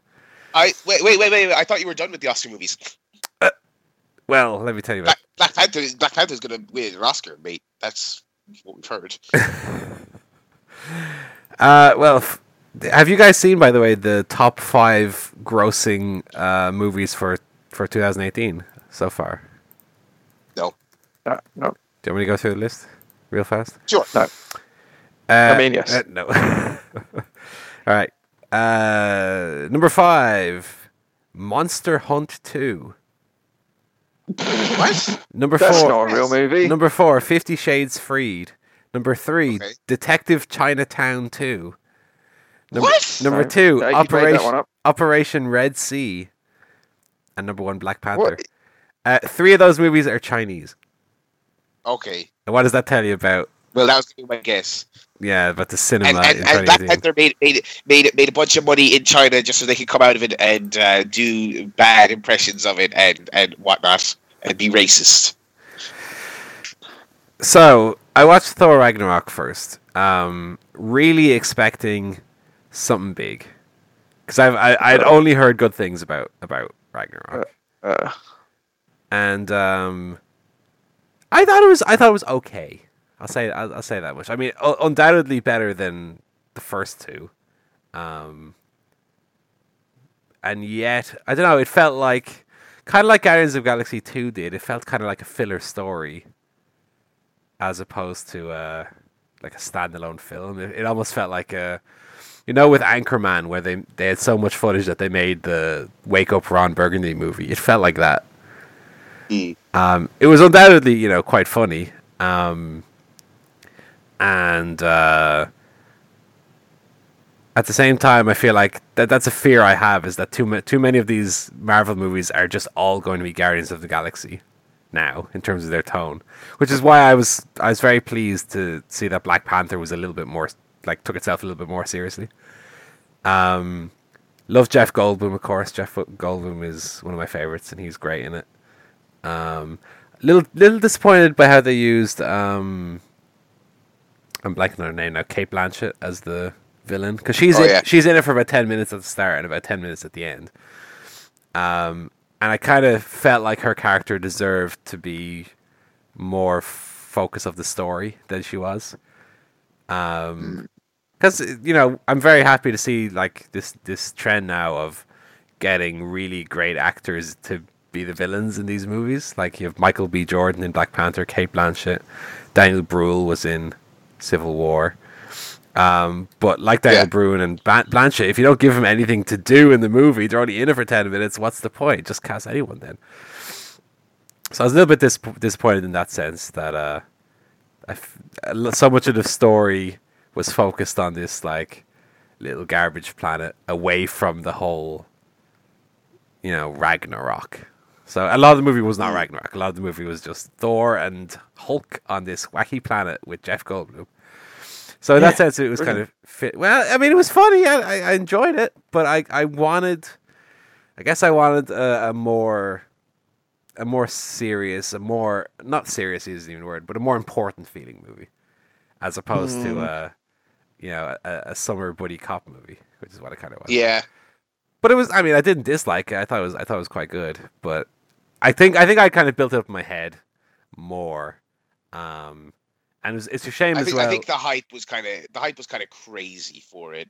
I wait, wait, wait, wait. wait. I thought you were done with the Oscar movies. Well, let me tell you about. Black, Black Panther, Black Panther's going to win an Oscar, mate. That's what we've heard. Uh, well, f- have you guys seen, by the way, the top five grossing uh, movies for for 2018 so far? No, No, no. Do you want me to go through the list real fast? sure. No. Uh, mean, yes. uh, no. All right. Uh, number five, Monster Hunt Two. What? Number That's four, not a real movie. number four, Fifty Shades Freed. Number three, Okay. Detective Chinatown Two. Number, What? Number two, no, you made that one Operation. Operation Red Sea. And number one, Black Panther. Uh, three of those movies are Chinese. Okay. And what does that tell you about? Well, that was gonna be my guess. Yeah, but the cinema And, and, and Black Panther made made made made a bunch of money in China just so they could come out of it and uh, do bad impressions of it and and whatnot and be racist. So I watched Thor Ragnarok first, um, really expecting something big, because I've I, I'd only heard good things about about Ragnarok, Uh, and um, I thought it was I thought it was okay. I'll say I'll, I'll say that much. I mean, u- undoubtedly better than the first two, um, and yet I don't know. It felt like kind of like Guardians of Galaxy Two did. It felt kind of like a filler story as opposed to uh, like a standalone film. It, it almost felt like a, you know, with Anchorman, where they they had so much footage that they made the Wake Up Ron Burgundy movie. It felt like that. Mm. Um, it was undoubtedly, you know, quite funny. Um, and uh, at the same time, I feel like that that's a fear I have is that too ma- too many of these Marvel movies are just all going to be Guardians of the Galaxy now in terms of their tone, which is why I was I was very pleased to see that Black Panther was a little bit more like took itself a little bit more seriously. Um, love Jeff Goldblum, of course. Jeff Goldblum is one of my favorites, and he's great in it. Um, little little disappointed by how they used um, I'm blanking on her name now, Cate Blanchett as the villain because she's Oh, in, yeah. she's in it for about ten minutes at the start and about ten minutes at the end. Um, and I kind of felt like her character deserved to be more f- focus of the story than she was. Um, because you know I'm very happy to see like this this trend now of getting really great actors to be the villains in these movies. Like you have Michael B. Jordan in Black Panther, Cate Blanchett, Daniel Bruhl was in Civil War. Um, but like Daniel Yeah. Bruhl and Blan- Blanchett, if you don't give them anything to do in the movie, they're only in it for ten minutes. What's the point? Just cast anyone then. So I was a little bit dis- disappointed in that sense that uh, f- so much of the story was focused on this like little garbage planet away from the whole, you know, Ragnarok. So a lot of the movie was not Ragnarok. A lot of the movie was just Thor and Hulk on this wacky planet with Jeff Goldblum. So in that Yeah, sense, it was kind of fit. Well, I mean, it was funny. I, I, I enjoyed it, but I, I wanted, I guess I wanted a, a more, a more serious, a more not serious isn't even a word, but a more important feeling movie, as opposed to uh, you know, a, a summer buddy cop movie, which is what it kind of was. Yeah. But it was. I mean, I didn't dislike it. I thought it was. I thought it was quite good. But I think. I think I kind of built it up in my head more. Um, and it's, it's a shame I as think, well. I think the hype was kind of the hype was kind of crazy for it.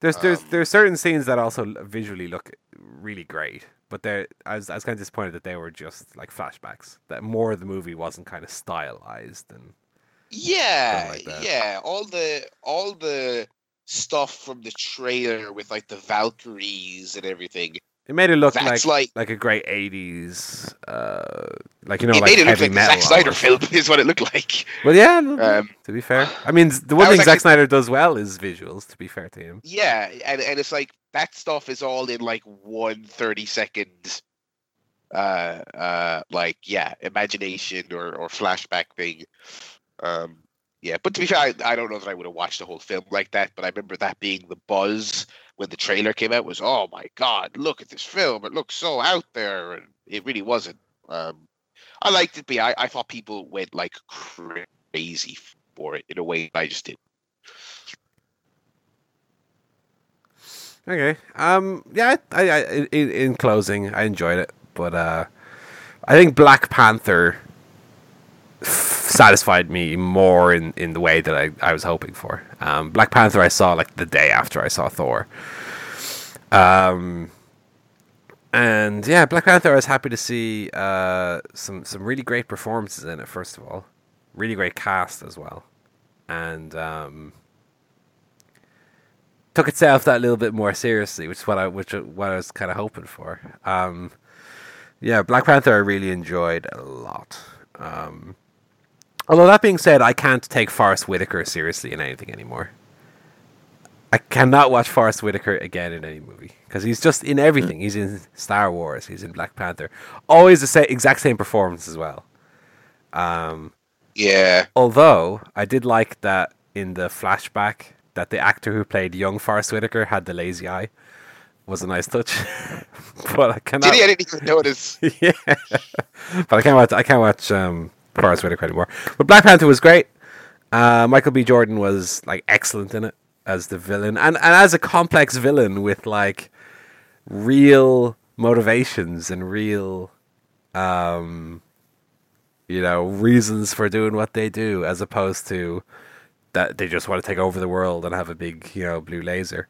There's there's um, there's certain scenes that also visually look really great, but they I was I was kind of disappointed that they were just like flashbacks. That more of the movie wasn't kind of stylized and Yeah, like yeah. All the all the stuff from the trailer with like the Valkyries and everything. It made it look like, like- like a great '80s, uh, like you know, it like made it look like metal. Zack Snyder film is what it looked like. Well, yeah. Um, to be fair, I mean, the one thing Zack Snyder does well is visuals. To be fair to him, Yeah, and, and it's like that stuff is all in like one 30 second uh uh like yeah, imagination or, or flashback thing. Um yeah, but to be fair, I, I don't know that I would have watched the whole film like that, but I remember that being the buzz when the trailer came out was oh my god, look at this film. It looks so out there and it really wasn't. Um I liked it, but I, I thought people went like crazy for it in a way I just did. Okay. Um. Yeah. I. I. In, in closing, I enjoyed it, but uh, I think Black Panther satisfied me more in, in the way that I, I was hoping for. Um, Black Panther I saw like the day after I saw Thor. Um. And yeah, Black Panther. I was happy to see uh some some really great performances in it. First of all, really great cast as well, and um took itself that little bit more seriously, which is what I which what I was kind of hoping for. Um, yeah, Black Panther I really enjoyed a lot. Um, although that being said, I can't take Forest Whitaker seriously in anything anymore. I cannot watch Forest Whitaker again in any movie because he's just in everything. He's in Star Wars. He's in Black Panther. Always the same, exact same performance as well. Um, Yeah. although I did like that in the flashback that the actor who played young Forest Whitaker had the lazy eye was a nice touch. but I cannot. Did he? I didn't even notice. yeah, but I can't watch. I can't watch um, Forest Whitaker anymore. But Black Panther was great. Uh, Michael B. Jordan was like excellent in it as the villain, and and as a complex villain with like real motivations and real, um, you know, reasons for doing what they do, as opposed to that they just want to take over the world and have a big, you know, blue laser.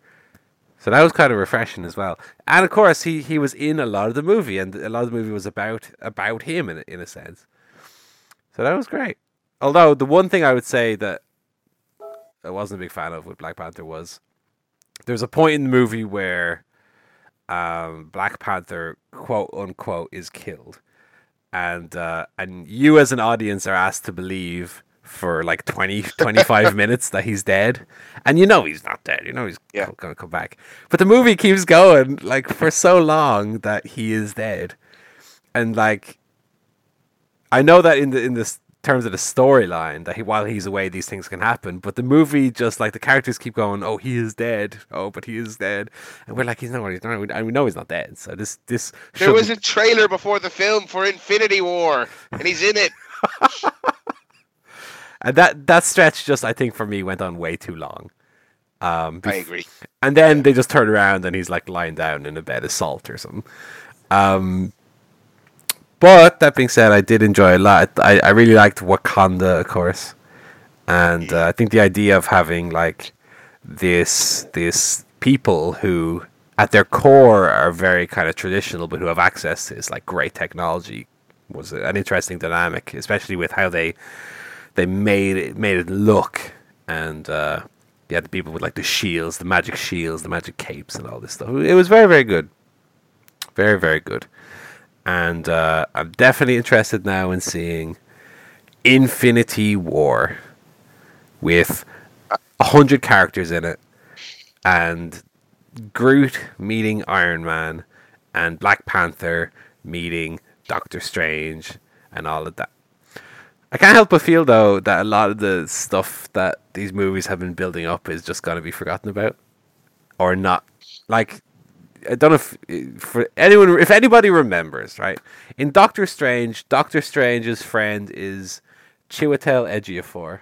So that was kind of refreshing as well. And of course, he, he was in a lot of the movie, and a lot of the movie was about about him in in a sense. So that was great. Although the one thing I would say that I wasn't a big fan of with Black Panther was there's a point in the movie where um, Black Panther quote unquote is killed, and uh, and you as an audience are asked to believe for like 20 25 minutes that he's dead. And you know he's not dead. You know he's Yeah. gonna come back. But the movie keeps going like for so long that he is dead. And like i know that in the in this terms of the storyline that he, while he's away these things can happen but the movie just like the characters keep going oh he is dead oh but he is dead and we're like he's not he's not and we know he's not dead so this this There was a trailer before the film for Infinity War, and he's in it. and that that stretch just i think for me went on way too long um I agree. And then they just turn around and he's like lying down in a bed of salt or something. Um, but that being said, I did enjoy a lot. I, I really liked Wakanda, of course, and uh, I think the idea of having like this this people who at their core are very kind of traditional, but who have access to this like great technology was an interesting dynamic, especially with how they they made it made it look and uh, yeah, the people with like the shields, the magic shields, the magic capes, and all this stuff. It was very very good, very very good, and uh, I'm definitely interested now in seeing Infinity War with hundred characters in it, and Groot meeting Iron Man, and Black Panther meeting Doctor Strange, and all of that. I can't help but feel though that a lot of the stuff that these movies have been building up is just going to be forgotten about, or not. Like, I don't know if for anyone, if anybody remembers, right? In Doctor Strange, Doctor Strange's friend is Chiwetel Ejiofor,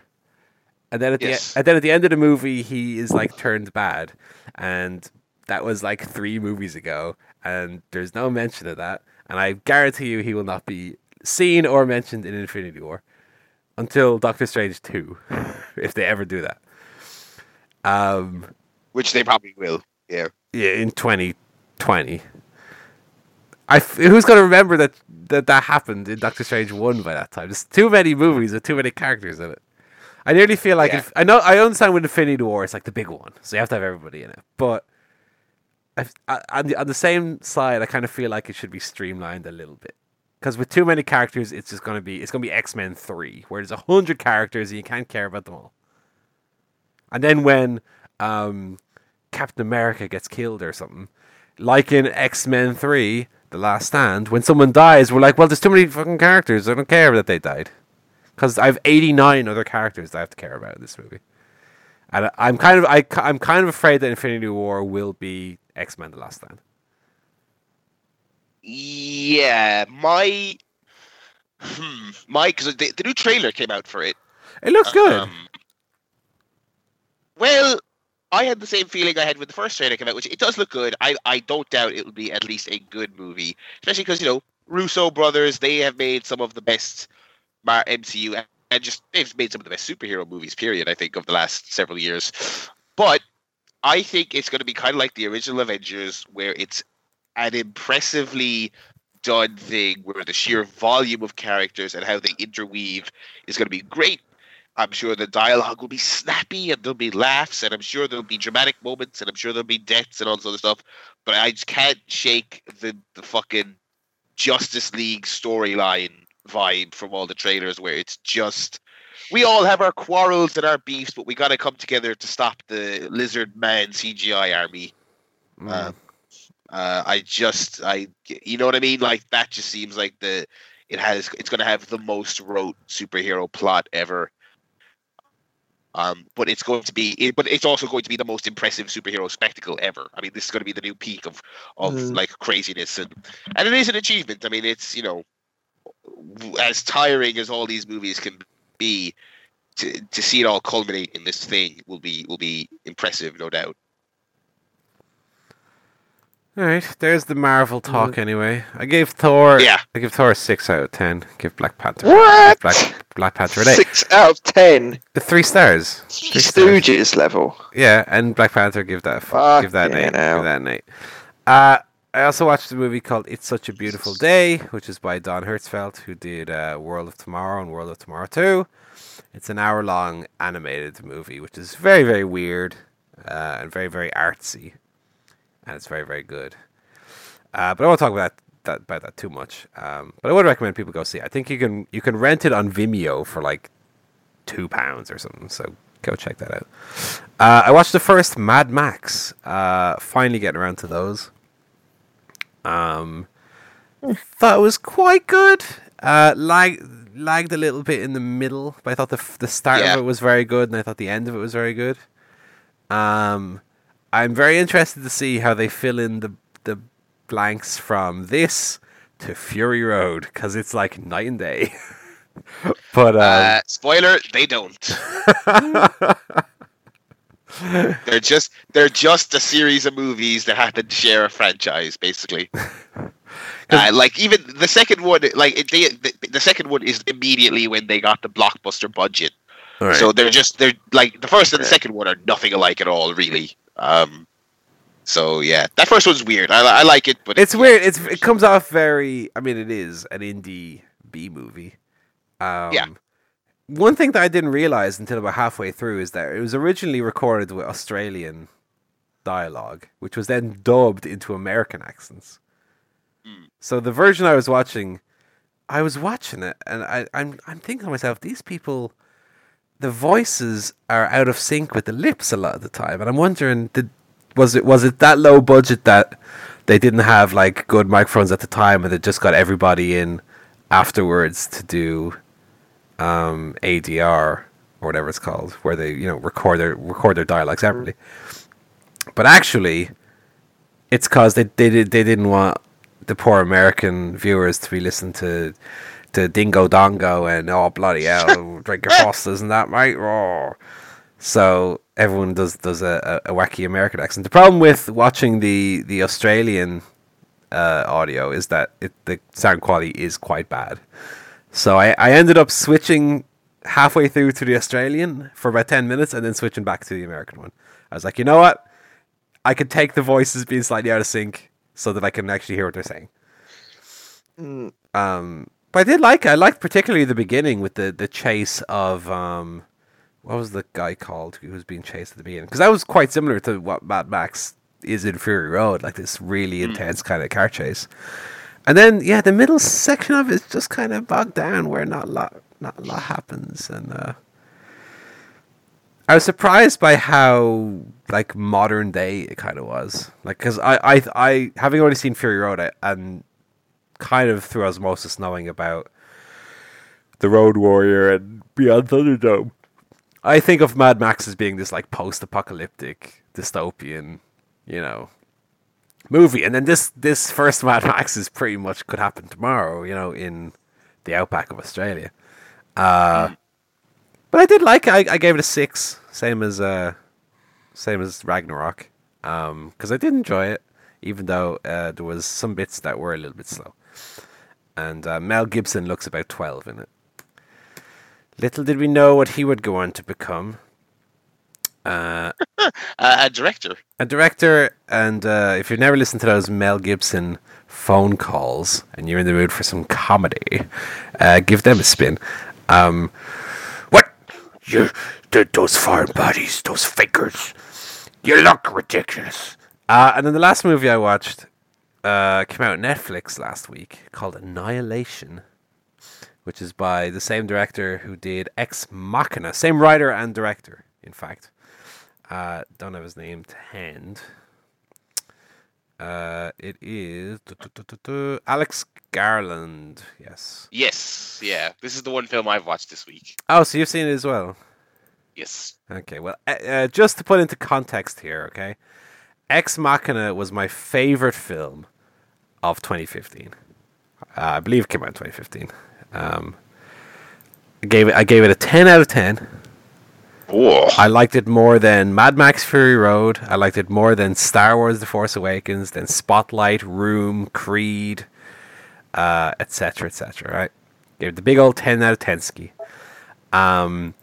and then at Yes. the and then at the end of the movie, he is like turned bad, and that was like three movies ago, and there's no mention of that, and I guarantee you he will not be seen or mentioned in Infinity War until Doctor Strange two, if they ever do that. Um, Which they probably will. Yeah. yeah, in twenty twenty. I f- who's gonna remember that that that happened in Doctor Strange one by that time? There's too many movies with too many characters in it. I nearly feel like Yeah. if, I know I understand with Infinity War it's like the big one, so you have to have everybody in it. But I, I, on the on the same side, I kind of feel like it should be streamlined a little bit because with too many characters, it's just gonna be it's gonna be X Men three, where there's a hundred characters and you can't care about them all. And then when um, Captain America gets killed or something, like in X Men Three: The Last Stand, when someone dies, we're like, well, there's too many fucking characters. I don't care that they died, because I have 89 other characters that I have to care about in this movie. And I'm kind of I, I'm kind of afraid that Infinity War will be X Men: The Last Stand. Yeah. My. Hmm. My. Because the, the new trailer came out for it. It looks good. Um, well, I had the same feeling I had with the first trailer came out, which it does look good. I, I don't doubt it will be at least a good movie, especially because you know Russo brothers they have made some of the best uh, Mar- MCU and just they've made some of the best superhero movies. Period. I think of the last several years, but I think it's going to be kind of like the original Avengers, where it's an impressively done thing where the sheer volume of characters and how they interweave is going to be great I'm sure the dialogue will be snappy and there'll be laughs and I'm sure there'll be dramatic moments and I'm sure there'll be deaths and all this other stuff. But I just can't shake the, the fucking Justice League storyline vibe from all the trailers where it's just we all have our quarrels and our beefs, but we got to come together to stop the lizard man CGI army. Mm. Uh, uh, I just, I, you know what I mean? Like that just seems like the it has, it's going to have the most rote superhero plot ever. Um, but it's going to be, it, but it's also going to be the most impressive superhero spectacle ever. I mean, this is going to be the new peak of of Mm. like craziness, and and it is an achievement. I mean, it's you know, as tiring as all these movies can be, to to see it all culminate in this thing will be will be impressive, no doubt. All right, there's the Marvel talk anyway. I gave Thor. Yeah. I give Thor a six out of ten. Give Black Panther. What? Black Black Panther an eight. Six out of ten. Three stars. Three stars. Stooges level. Yeah, and Black Panther give that a f- Fuck give that an eight. now. Give that an eight. Uh, I also watched a movie called It's Such a Beautiful Day, which is by Don Hertzfeldt, who did uh, World of Tomorrow and World of Tomorrow 2. It's an hour long animated movie, which is very, very weird uh, and very, very artsy. And it's very, very good. Uh, but I won't talk about that, about that too much. Um, but I would recommend people go see it. I think you can you can rent it on Vimeo for like two pounds or something. So go check that out. Uh, I watched the first Mad Max. Uh, finally getting around to those. Um, thought it was quite good. Uh, lag, lagged a little bit in the middle, but I thought the the start Yeah. of it was very good, and I thought the end of it was very good. Um, I'm very interested to see how they fill in the the blanks from this to Fury Road because it's like night and day. but um, Uh, spoiler: they don't. they're just they're just a series of movies that happen to share a franchise, basically. Uh, like even the second one, like it, they, the, the second one is immediately when they got the blockbuster budget. alright. So they're just they're like the first and the second one are nothing alike at all, really. Um, so yeah, that first one's weird. I, I like it, but It's weird. It's it comes off very. I mean, it is an indie B movie. Um, Yeah. One thing that I didn't realize until about halfway through is that it was originally recorded with Australian dialogue, which was then dubbed into American accents. Hmm. So the version I was watching, I was watching it, and I, I'm I'm thinking to myself, these people, the voices are out of sync with the lips a lot of the time, and I'm wondering, did was it was it that low budget that they didn't have like good microphones at the time, and they just got everybody in afterwards to do um, ADR or whatever it's called, where they you know record their record their dialogue separately. But actually, it's because they they they didn't want the poor American viewers to be listening to to Dingo Dongo and oh bloody hell, drink your Fosters and that mate. Oh. So everyone does does a, a, wacky American accent. The problem with watching the the Australian uh, audio is that it, the sound quality is quite bad. So I, I ended up switching halfway through to the Australian for about 10 minutes and then switching back to the American one. I was like, you know what? I could take the voices being slightly out of sync so that I can actually hear what they're saying. Mm, Um, but I did like. I liked particularly the beginning with the, the chase of um, what was the guy called who was being chased at the beginning? Because that was quite similar to what Mad Max is in Fury Road, like this really intense kind of car chase. And then yeah, the middle section of it is just kind of bogged down where not a lot not a lot happens, and uh, I was surprised by how like modern day it kind of was. Like because I, I I having only seen Fury Road I, and kind of through osmosis knowing about the Road Warrior and Beyond Thunderdome. I think of Mad Max as being this like post-apocalyptic dystopian, you know, movie, and then this this first Mad Max is pretty much could happen tomorrow, you know, in the outback of Australia. Uh, but I did like it. I, I gave it a six, same as uh, same as Ragnarok, because I did enjoy it, even though uh, there was some bits that were a little bit slow. And uh, Mel Gibson looks about twelve in it. Little did we know what he would go on to become. Uh, uh, a director. a director, and uh, if you've never listened to those Mel Gibson phone calls and you're in the mood for some comedy, uh, give them a spin. Um, what you, th- those foreign bodies, those fakers, you look ridiculous. Uh, and then the last movie I watched uh, came out on Netflix last week called Annihilation, which is by the same director who did Ex Machina, same writer and director, in fact. Uh, don't have his name to hand. Uh, it is Alex Garland. Yes. Yes, yeah. This is the one film I've watched this week. Oh, so you've seen it as well. Yes. Okay, well, uh, uh, just to put into context here, okay, Ex Machina was my favorite film of 2015. Uh, I believe it came out in 2015. Um, I gave it. I gave it a 10 out of 10. Oh. I liked it more than Mad Max Fury Road. I liked it more than Star Wars: The Force Awakens, than Spotlight, Room, Creed, uh, etc., etc. Right? Gave it the big old 10 out of 10 ski. Um,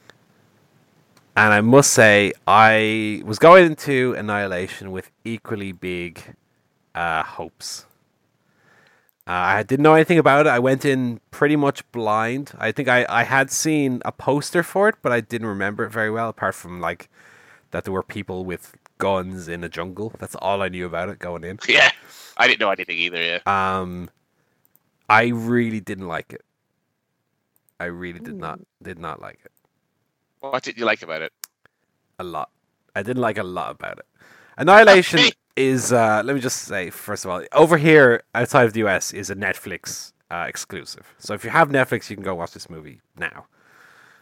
and I must say, I was going into Annihilation with equally big uh, hopes. Uh, I didn't know anything about it. I went in pretty much blind. I think I, I had seen a poster for it, but I didn't remember it very well, apart from like that there were people with guns in a jungle. That's all I knew about it going in. Yeah. I didn't know anything either, yeah. Um, I really didn't like it. I really did not did not like it What did you like about it? a lot. I didn't like a lot about it. Annihilation Okay. Is uh, let me just say first of all, over here outside of the US is a Netflix uh, exclusive. So if you have Netflix, you can go watch this movie now.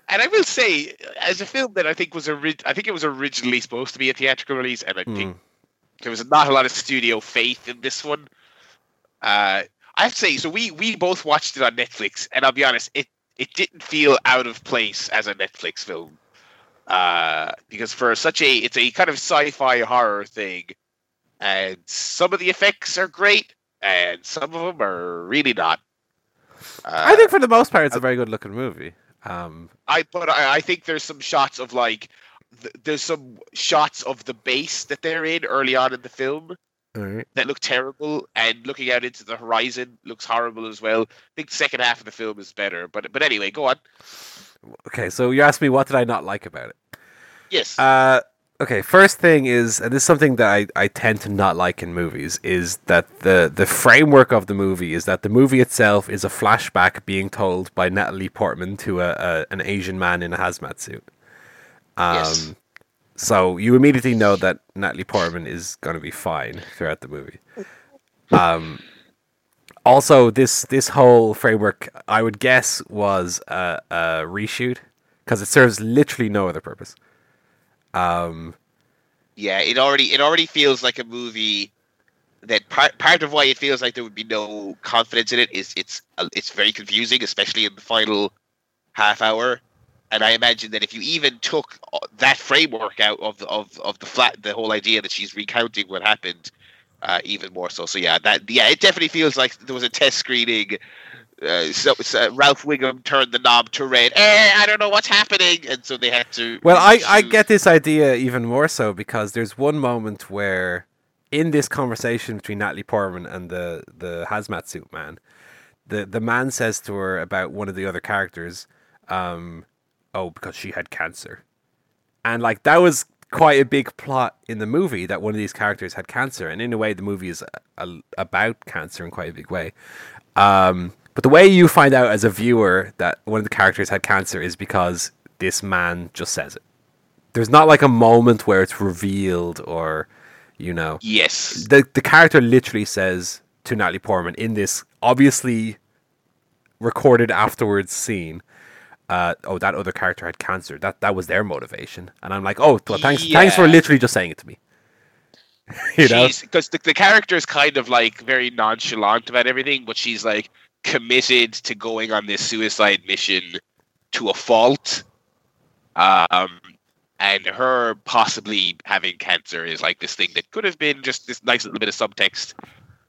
And I will say, as a film that I think was ori- I think it was originally supposed to be a theatrical release, and I think Mm. there was not a lot of studio faith in this one. Uh, I have to say, so we we both watched it on Netflix, and I'll be honest, it it didn't feel out of place as a Netflix film, uh, because for such a it's a kind of sci-fi horror thing, and some of the effects are great, and some of them are really not. Uh, I think for the most part, it's a very good looking movie. Um, I but I, I think there's some shots of like th- there's some shots of the base that they're in early on in the film that look terrible, and looking out into the horizon looks horrible as well. I think the second half of the film is better, but but anyway, go on. Okay, so you asked me what did I not like about it. Yes, Uh, okay, first thing is, and this is something that I, I tend to not like in movies, is that the, the framework of the movie is that the movie itself is a flashback being told by Natalie Portman to a, a an Asian man in a hazmat suit. Um, Yes. So you immediately know that Natalie Portman is going to be fine throughout the movie. Um, also, this this whole framework, I would guess, was a, a reshoot because it serves literally no other purpose. Um, yeah, it already it already feels like a movie that part part of why it feels like there would be no confidence in it is it's uh, it's very confusing, especially in the final half hour. And I imagine that if you even took uh, that framework out of the, of of the flat, the whole idea that she's recounting what happened, uh, even more so. So yeah, that yeah, it definitely feels like there was a test screening. Uh, so, Ralph Wiggum turned the knob to red. Eh, I don't know what's happening, and so they had to. Well, I, I get this idea even more so because there's one moment where, in this conversation between Natalie Portman and the, the hazmat suit man, the, the man says to her about one of the other characters, um, oh, because she had cancer. And, like, that was quite a big plot in the movie that one of these characters had cancer. And in a way, the movie is a, a, about cancer in quite a big way. Um, but the way you find out as a viewer that one of the characters had cancer is because this man just says it. There's not like a moment where it's revealed or, you know, Yes. the the character literally says to Natalie Portman in this obviously recorded afterwards scene. Uh, oh, that other character had cancer. That that was their motivation, and I'm like, oh, well, thanks, thanks for literally just saying it to me. you know, because the, the character is kind of like very nonchalant about everything, but she's like committed to going on this suicide mission to a fault. Um, and her possibly having cancer is like this thing that could have been just this nice little bit of subtext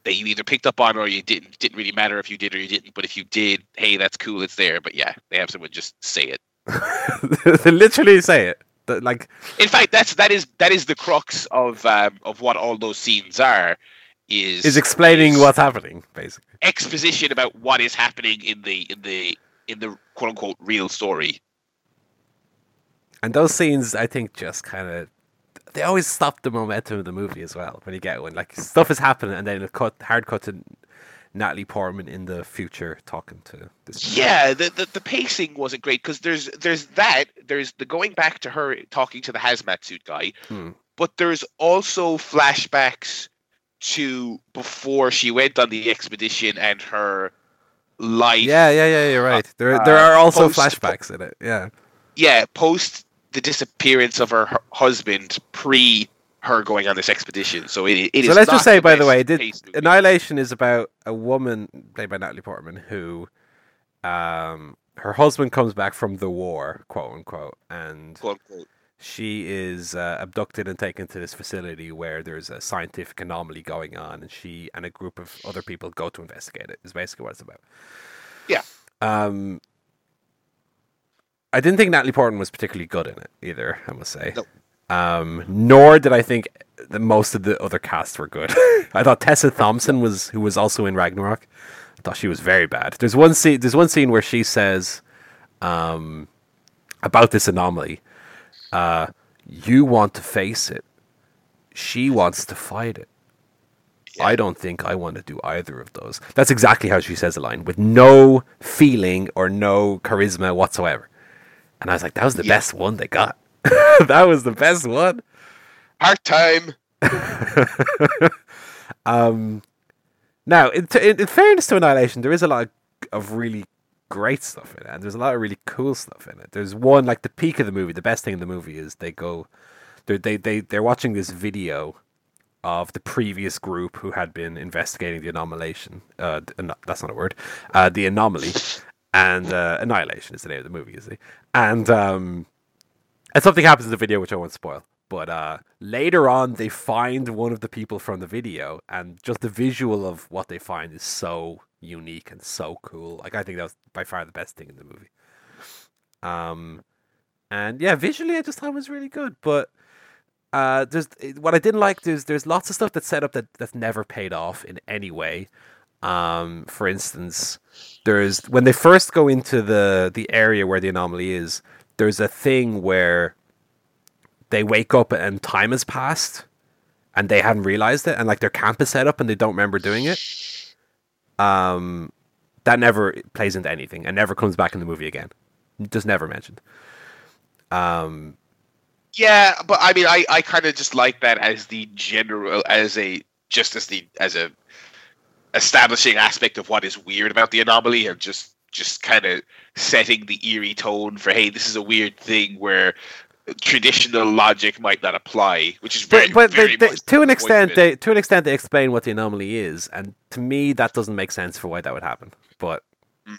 that you either picked up on or you didn't. Didn't really matter if you did or you didn't. But if you did, hey, that's cool. It's there. But yeah, they have someone just say it. they literally say it. That, like, In fact, that's that is that is the crux of um, of what all those scenes are. Is is explaining is- what's happening, basically. exposition about what is happening in the in the in the quote unquote real story. and those scenes, I think, just kind of they always stop the momentum of the movie as well when you get one. Like stuff is happening, and then a cut, hard cut to Natalie Portman in the future talking to this. Yeah, the, the, the pacing wasn't great because there's there's that there's the going back to her talking to the hazmat suit guy, Hmm. but there's also flashbacks to before she went on the expedition and her life. Yeah, yeah, yeah. You're right. There, there uh, are also post- flashbacks in it. Yeah. yeah, post the disappearance of her hu- husband, pre her going on this expedition. So it, it is. so let's just say, by the way, did. Annihilation is about a woman played by Natalie Portman who, um, her husband comes back from the war, quote unquote, and Quote, unquote. She is uh, abducted and taken to this facility where there's a scientific anomaly going on, and she and a group of other people go to investigate it. Is basically what it's about. Yeah. Um, I didn't think Natalie Portman was particularly good in it either. I must say. No. Um, nor did I think that most of the other casts were good. I thought Tessa Thompson was, who was also in Ragnarok. I thought she was very bad. There's one scene. There's one scene where she says, um, about this anomaly. Uh, you want to face it. She wants to fight it. I don't think I want to do either of those. That's exactly how she says the line, with no feeling or no charisma whatsoever. And I was like, that was the Yeah. best one they got. that was the best one. Part time. um, now, in, t- in, in fairness to Annihilation, there is a lot of, of really great stuff in it, and there's a lot of really cool stuff in it. There's one like the peak of the movie. The best thing in the movie is they go, they're, they they they're watching this video of the previous group who had been investigating the anomalation. Uh, that's not a word. Uh, the anomaly and uh, annihilation is the name of the movie, you see. And um, and something happens in the video which I won't spoil. But uh, later on, they find one of the people from the video, and just the visual of what they find is so unique and so cool. Like I think that was by far the best thing in the movie. Um, and yeah, visually, I just thought it was really good. But uh, there's what I didn't like. There's there's lots of stuff that's set up that that's never paid off in any way. Um, for instance, there's when they first go into the the area where the anomaly is. There's a thing where they wake up and time has passed, and they hadn't realized it, and like their camp is set up and they don't remember doing it. Um, that never plays into anything and never comes back in the movie again. Just never mentioned. Um, Yeah, but I mean, I, I kind of just like that as the general, as a just as the as a establishing aspect of what is weird about the anomaly, and just just kind of setting the eerie tone for hey, this is a weird thing where traditional logic might not apply, which is very, but but very they, they, to an extent, they to an extent they explain what the anomaly is, and to me that doesn't make sense for why that would happen. But mm.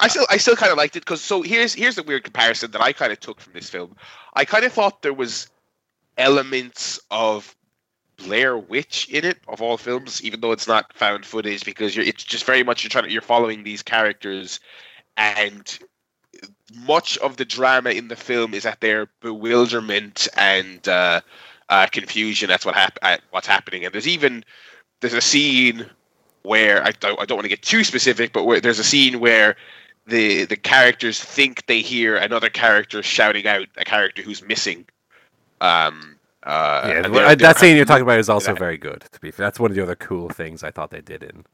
I still I still kind of liked it because so here's here's a weird comparison that I kind of took from this film. I kind of thought there was elements of Blair Witch in it of all films, even though it's not found footage because you're it's just very much you're trying to, you're following these characters and much of the drama in the film is at their bewilderment and uh, uh, confusion. That's what hap- at what's happening. And there's even there's a scene where I don't, I don't want to get too specific, but where there's a scene where the the characters think they hear another character shouting out a character who's missing. Um, uh, yeah, they're- I- they're that scene you're talking about is also at it. very good. To be fair, that's one of the other cool things I thought they did in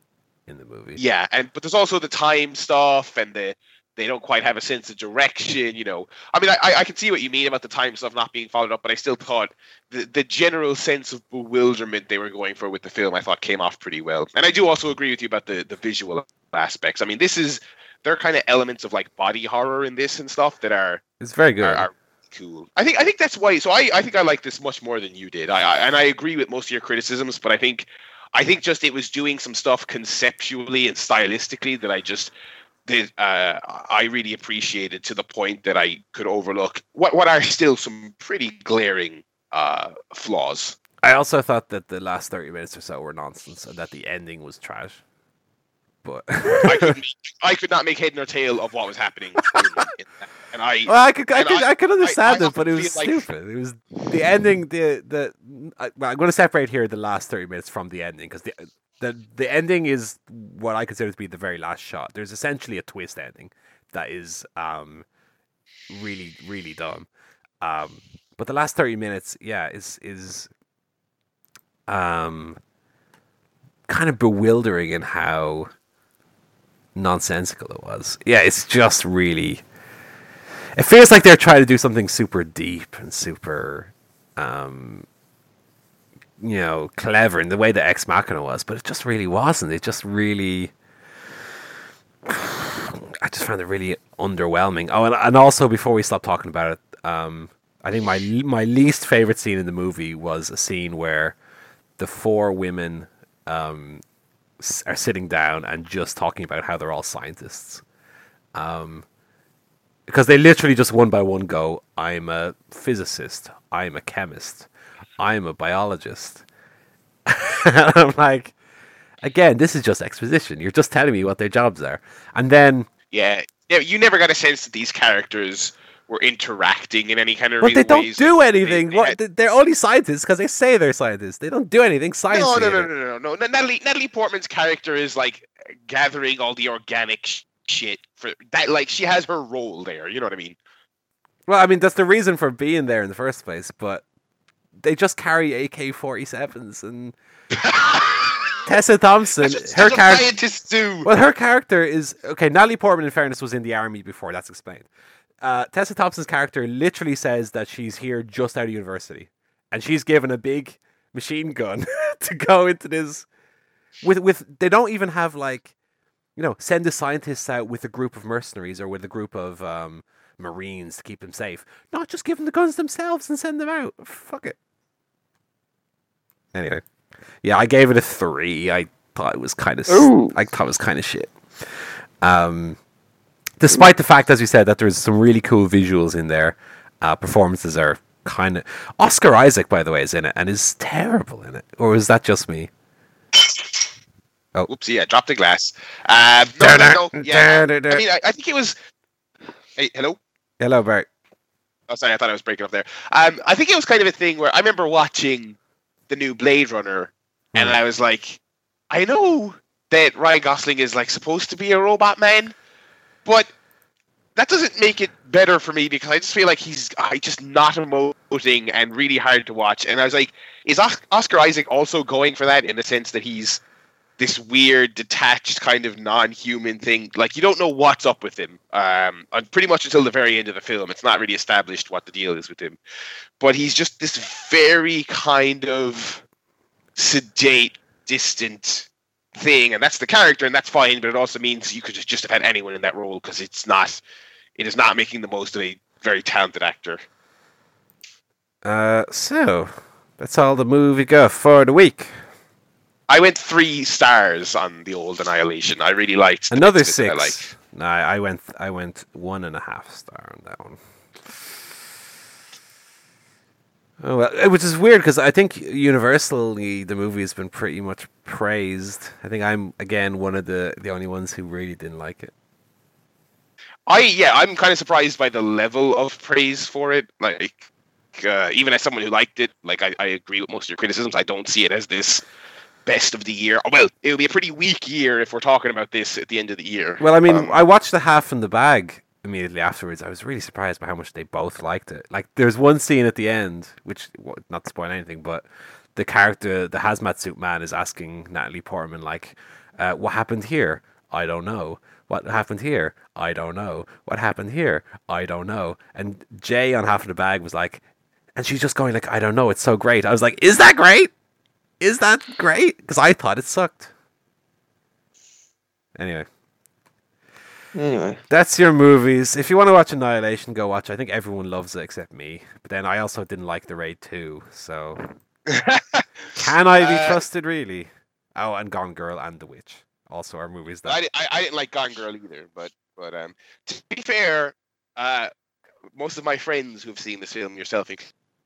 in the movie. Yeah, and but there's also the time stuff and the they don't quite have a sense of direction. You know, I mean, I I- can see what you mean about the time stuff not being followed up, but I still thought the the general sense of bewilderment they were going for with the film, I thought came off pretty well. And I do also agree with you about the the visual aspects. I mean, this is there are kind of elements of like body horror in this and stuff that are It's very good. are, are cool. I think I think that's why. So I, I think I like this much more than you did. I, I and I agree with most of your criticisms, but I think I think just it was doing some stuff conceptually and stylistically that I just. Uh, I really appreciated to the point that I could overlook what what are still some pretty glaring uh, flaws. I also thought that the last thirty minutes or so were nonsense, and that the ending was trash. But I could make, I could not make head nor tail of what was happening, in, in that. and I Well, I could, I could, I, I- could understand I it, but it was like- stupid. It was the ending. The the. I, well, I'm going to separate here the last thirty minutes from the ending because the the the ending is what I consider to be the very last shot. There's essentially a twist ending that is um really really dumb. Um, but the last thirty minutes, yeah, is is um kind of bewildering in how nonsensical it was. Yeah, it's just really. It feels like they're trying to do something super deep and super, um, you know, clever in the way that Ex Machina was, but it just really wasn't. It just really. I just found it really underwhelming. Oh, and, and also before we stop talking about it, um, I think my my least favorite scene in the movie was a scene where the four women um, are sitting down and just talking about how they're all scientists. Um, because they literally just one by one go, I'm a physicist, I'm a chemist, I'm a biologist. and I'm like, again, this is just exposition. You're just telling me what their jobs are. And then Yeah, yeah. You never got a sense that these characters were interacting in any kind of But they don't ways. do anything. they What- they- They're only scientists because they say they're scientists. They don't do anything science. No, no, no, no, no, no. Natalie, Natalie Portman's character is like gathering all the organic sh- shit for that. Like she has her role there. You know what I mean? Well, I mean that's the reason for being there in the first place. But they just carry AK forty sevens and Tessa Thompson. What, her character. scientists do. Well, her character is okay. Natalie Portman, in fairness, was in the army before. That's explained. Uh, Tessa Thompson's character literally says that she's here just out of university, and she's given a big machine gun to go into this. With with they don't even have like, you know, send the scientists out with a group of mercenaries or with a group of um, marines to keep them safe. Not just give them the guns themselves and send them out. Fuck it. Anyway, yeah, I gave it a three. I thought it was kind of. I thought it was kind of shit. Um, despite the fact, as we said, that there's some really cool visuals in there, uh, performances are kind of. Oscar Isaac, by the way, is in it and is terrible in it. Or is that just me? Oh, oops, yeah, dropped the glass. Um, no, no, no, yeah. I mean, I, I think it was. Hey, hello. Hello, Bert. Oh, sorry, I thought I was breaking up there. Um, I think it was kind of a thing where I remember watching the new Blade Runner, and Hmm. I was like, I know that Ryan Gosling is like supposed to be a robot man, but that doesn't make it better for me because I just feel like he's I just not emoting and really hard to watch. And I was like, is Oscar Isaac also going for that in the sense that he's this weird, detached kind of non-human thing? Like you don't know what's up with him. Um, and pretty much until the very end of the film, it's not really established what the deal is with him. But he's just this very kind of sedate, distant thing, and that's the character, and that's fine. But it also means you could just just have had anyone in that role because it's not, it is not making the most of a very talented actor. Uh, so that's all the movie got for the week. I went three stars on the old Annihilation. I really liked Another six. I liked. No, I I went I went one and a half star on that one. Oh well, which is weird because I think universally the movie has been pretty much praised. I think I'm again one of the the only ones who really didn't like it. I yeah, I'm kind of surprised by the level of praise for it. Like, uh, even as someone who liked it, like I, I agree with most of your criticisms. I don't see it as this best of the year. Well, it'll be a pretty weak year if we're talking about this at the end of the year. Well, I mean, Um, I watched the half in the bag immediately afterwards. I was really surprised by how much they both liked it. Like, there's one scene at the end, which not to spoil anything, but the character, the hazmat suit man, is asking Natalie Portman like, uh, "What happened here? I don't know. What happened here? I don't know. What happened here? I don't know." And Jay on half of the bag was like, and she's just going like, "I don't know. It's so great." I was like, "Is that great? Is that great?" Because I thought it sucked. Anyway. Anyway, That's your movies. If you want to watch Annihilation, go watch. I think everyone loves it except me. But then I also didn't like The Raid 2, so can I be Uh, trusted really? Oh, and Gone Girl and The Witch also are movies that I, I, I didn't like Gone Girl either, but but um, to be fair, uh, most of my friends who've seen this film, yourself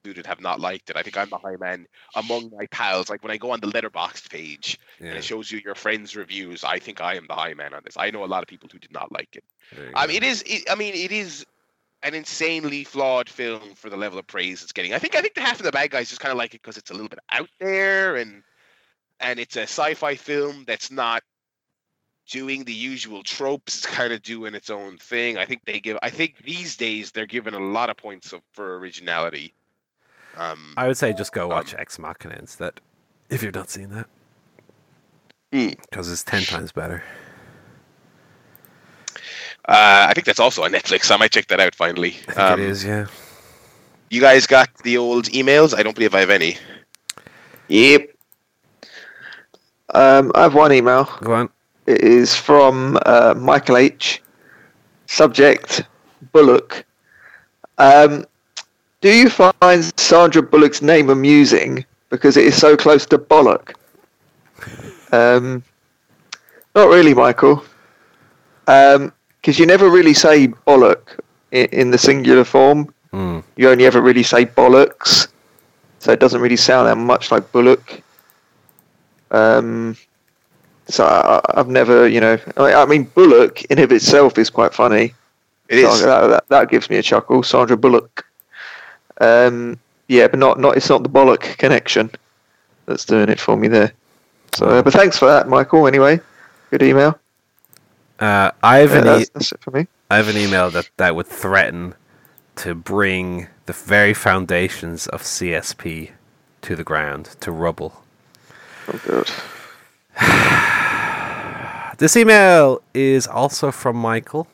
included, have not liked it. I think I'm the high man among my pals. Like when I go on the Letterboxd page and it shows you your friends' reviews, I think I am the high man on this. I know a lot of people who did not like it. there I go. mean, it is. It, I mean, it is an insanely flawed film for the level of praise it's getting. I think. I think the half of the bad guys just kind of like it because it's a little bit out there and and it's a sci-fi film that's not doing the usual tropes. It's kind of doing its own thing. I think they give. I think these days they're given a lot of points of, for originality. Um, I would say just go watch Ex Machina instead, if you've not seen that, Hmm. because it's ten times better. uh, I think that's also on Netflix. I might check that out finally. I think Um, it is, yeah. You guys got the old emails? I don't believe I have any. Yep. Um, I have one email. Go on. It is from uh, Michael H. Subject Bullock. Um, do you find Sandra Bullock's name amusing because it is so close to Bollock? Um, not really, Michael. Because you never really say Bollock in, in the singular form. Hmm. You only ever really say bollocks. So it doesn't really sound that much like Bullock. Um, so I, I've never, you know, I, I mean, Bullock in of itself is quite funny. It is. So that, that, that gives me a chuckle. Sandra Bullock. Um, yeah, but not, not it's not the Bollock connection that's doing it for me there. So, uh, but thanks for that, Michael. Anyway, good email. Uh, I have Yeah, an e- that's, that's it for me. I have an email that, that would threaten to bring the very foundations of CSP to the ground, to rubble. Oh, good. This email is also from Michael.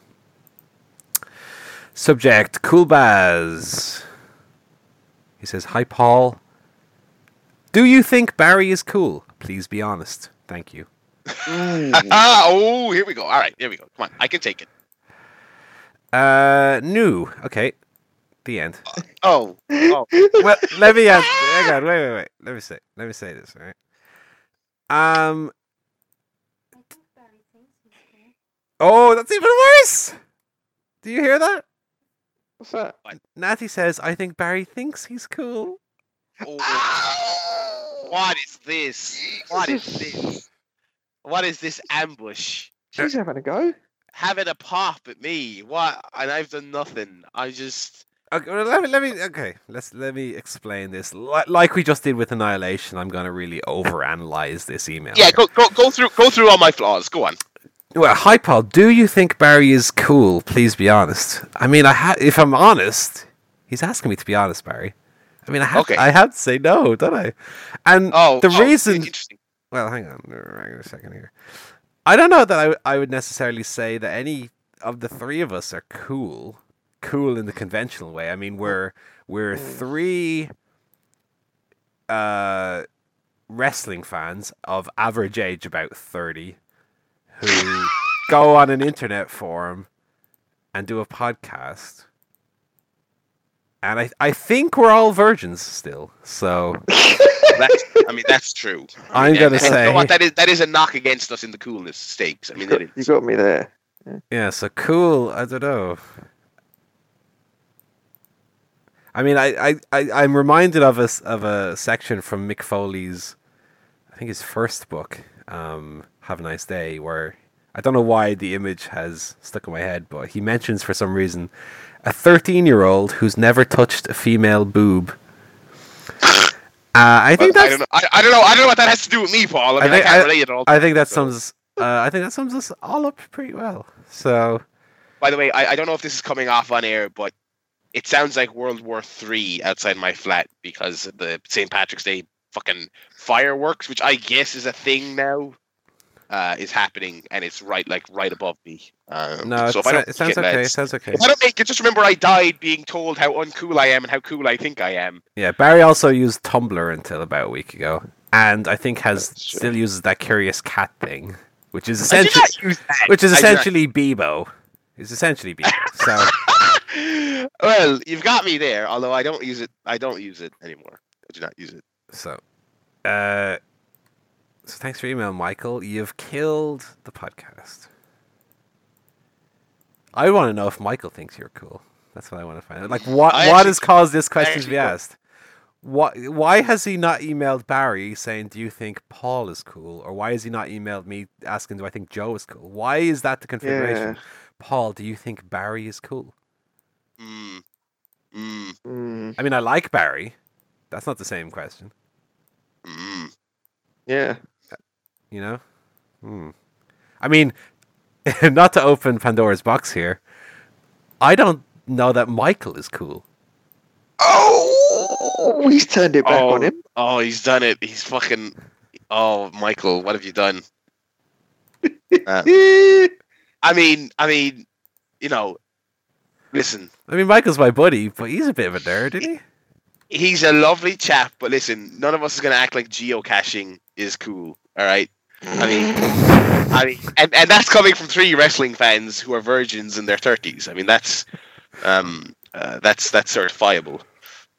Subject Cool Baz. He says, Hi, Paul. Do you think Barry is cool? Please be honest. Thank you. Ah, oh, here we go. All right, here we go. Come on, I can take it. Uh, new. Okay. The end. Oh, oh. well, let me ask. Hang on, wait, wait, wait. Let me say. Let me say this. All right. Um. Oh, that's even worse. Do you hear that? What's that? Natty says, "I think Barry thinks he's cool." oh. oh. What is this? What is this? What is this ambush? She's having a go. Having a pop at me. What? And I've done nothing. I just. Okay, well, let me. Let me. Okay, let's let me explain this. Li- Like we just did with Annihilation, I'm gonna really overanalyze this email. Yeah, go go go through go through all my flaws. Go on. Well, hi Paul. Do you think Barry is cool? Please be honest. I mean, I ha- if I'm honest, he's asking me to be honest, Barry. I mean, I have Okay. I have to say no, don't I? And Oh, the oh, reason. Well, hang on, hang on a second here. I don't know that I, I would necessarily say that any of the three of us are cool, cool in the conventional way. I mean, we're we're three uh, wrestling fans of average age about thirty, who go on an internet forum and do a podcast. And I, I think we're all virgins still. So That's, I mean, that's true. I I'm mean, gonna and you know say- what? that is that is a knock against us in the coolness stakes. I mean, it You is. got me there. Yeah, so cool. I don't know. I mean, I, I, I I'm reminded of a s- of a section from Mick Foley's, I think his first book, um, "Have a Nice Day," where I don't know why the image has stuck in my head, but he mentions for some reason a 13 year old who's never touched a female boob. Uh, I think Well, I that's don't. I, I don't know. I don't know what that has to do with me, Paul. I mean, I, think- can't relate it all. I think that So- sums uh, I think that sums us all up pretty well. So By the way, I, I don't know if this is coming off on air, but it sounds like World War Three outside my flat because the St. Patrick's Day fucking fireworks, which I guess is a thing now, uh, is happening, and it's right like right above me. Um, no, so it, it sounds okay. It sounds okay. I don't make it, just remember I died being told how uncool I am and how cool I think I am. Yeah, Barry also used Tumblr until about a week ago, and I think has still uses that curious cat thing, which is essentially not use that. which is I did not- essentially Bebo. It's essentially Bebo. So well, you've got me there. Although I don't use it. I don't use it anymore. I do not use it. so uh so thanks for your email, Michael. You've killed the podcast. I want to know if Michael thinks you're cool. That's what I want to find out. Like what I what actually- has caused this question to be asked? Why why has he not emailed Barry saying do you think Paul is cool? Or why has he not emailed me asking do I think Joe is cool? Why is that the configuration? Yeah. Paul, do you think Barry is cool? Mm. Mm. Mm, I mean I like Barry. That's not the same question. Mm. yeah. You know? Hmm. I mean, not to open Pandora's box here. I don't know that Michael is cool. Oh, he's turned it back oh, on him. oh, he's done it. He's fucking. Oh, Michael, what have you done? Uh, I mean, I mean, you know, listen, I mean, Michael's my buddy, but he's a bit of a nerd, isn't he? he's a lovely chap, but listen, none of us is gonna act like geocaching is cool. All right. I mean, I mean, and, and that's coming from three wrestling fans who are virgins in their thirties. I mean, that's um, uh, that's that's certifiable.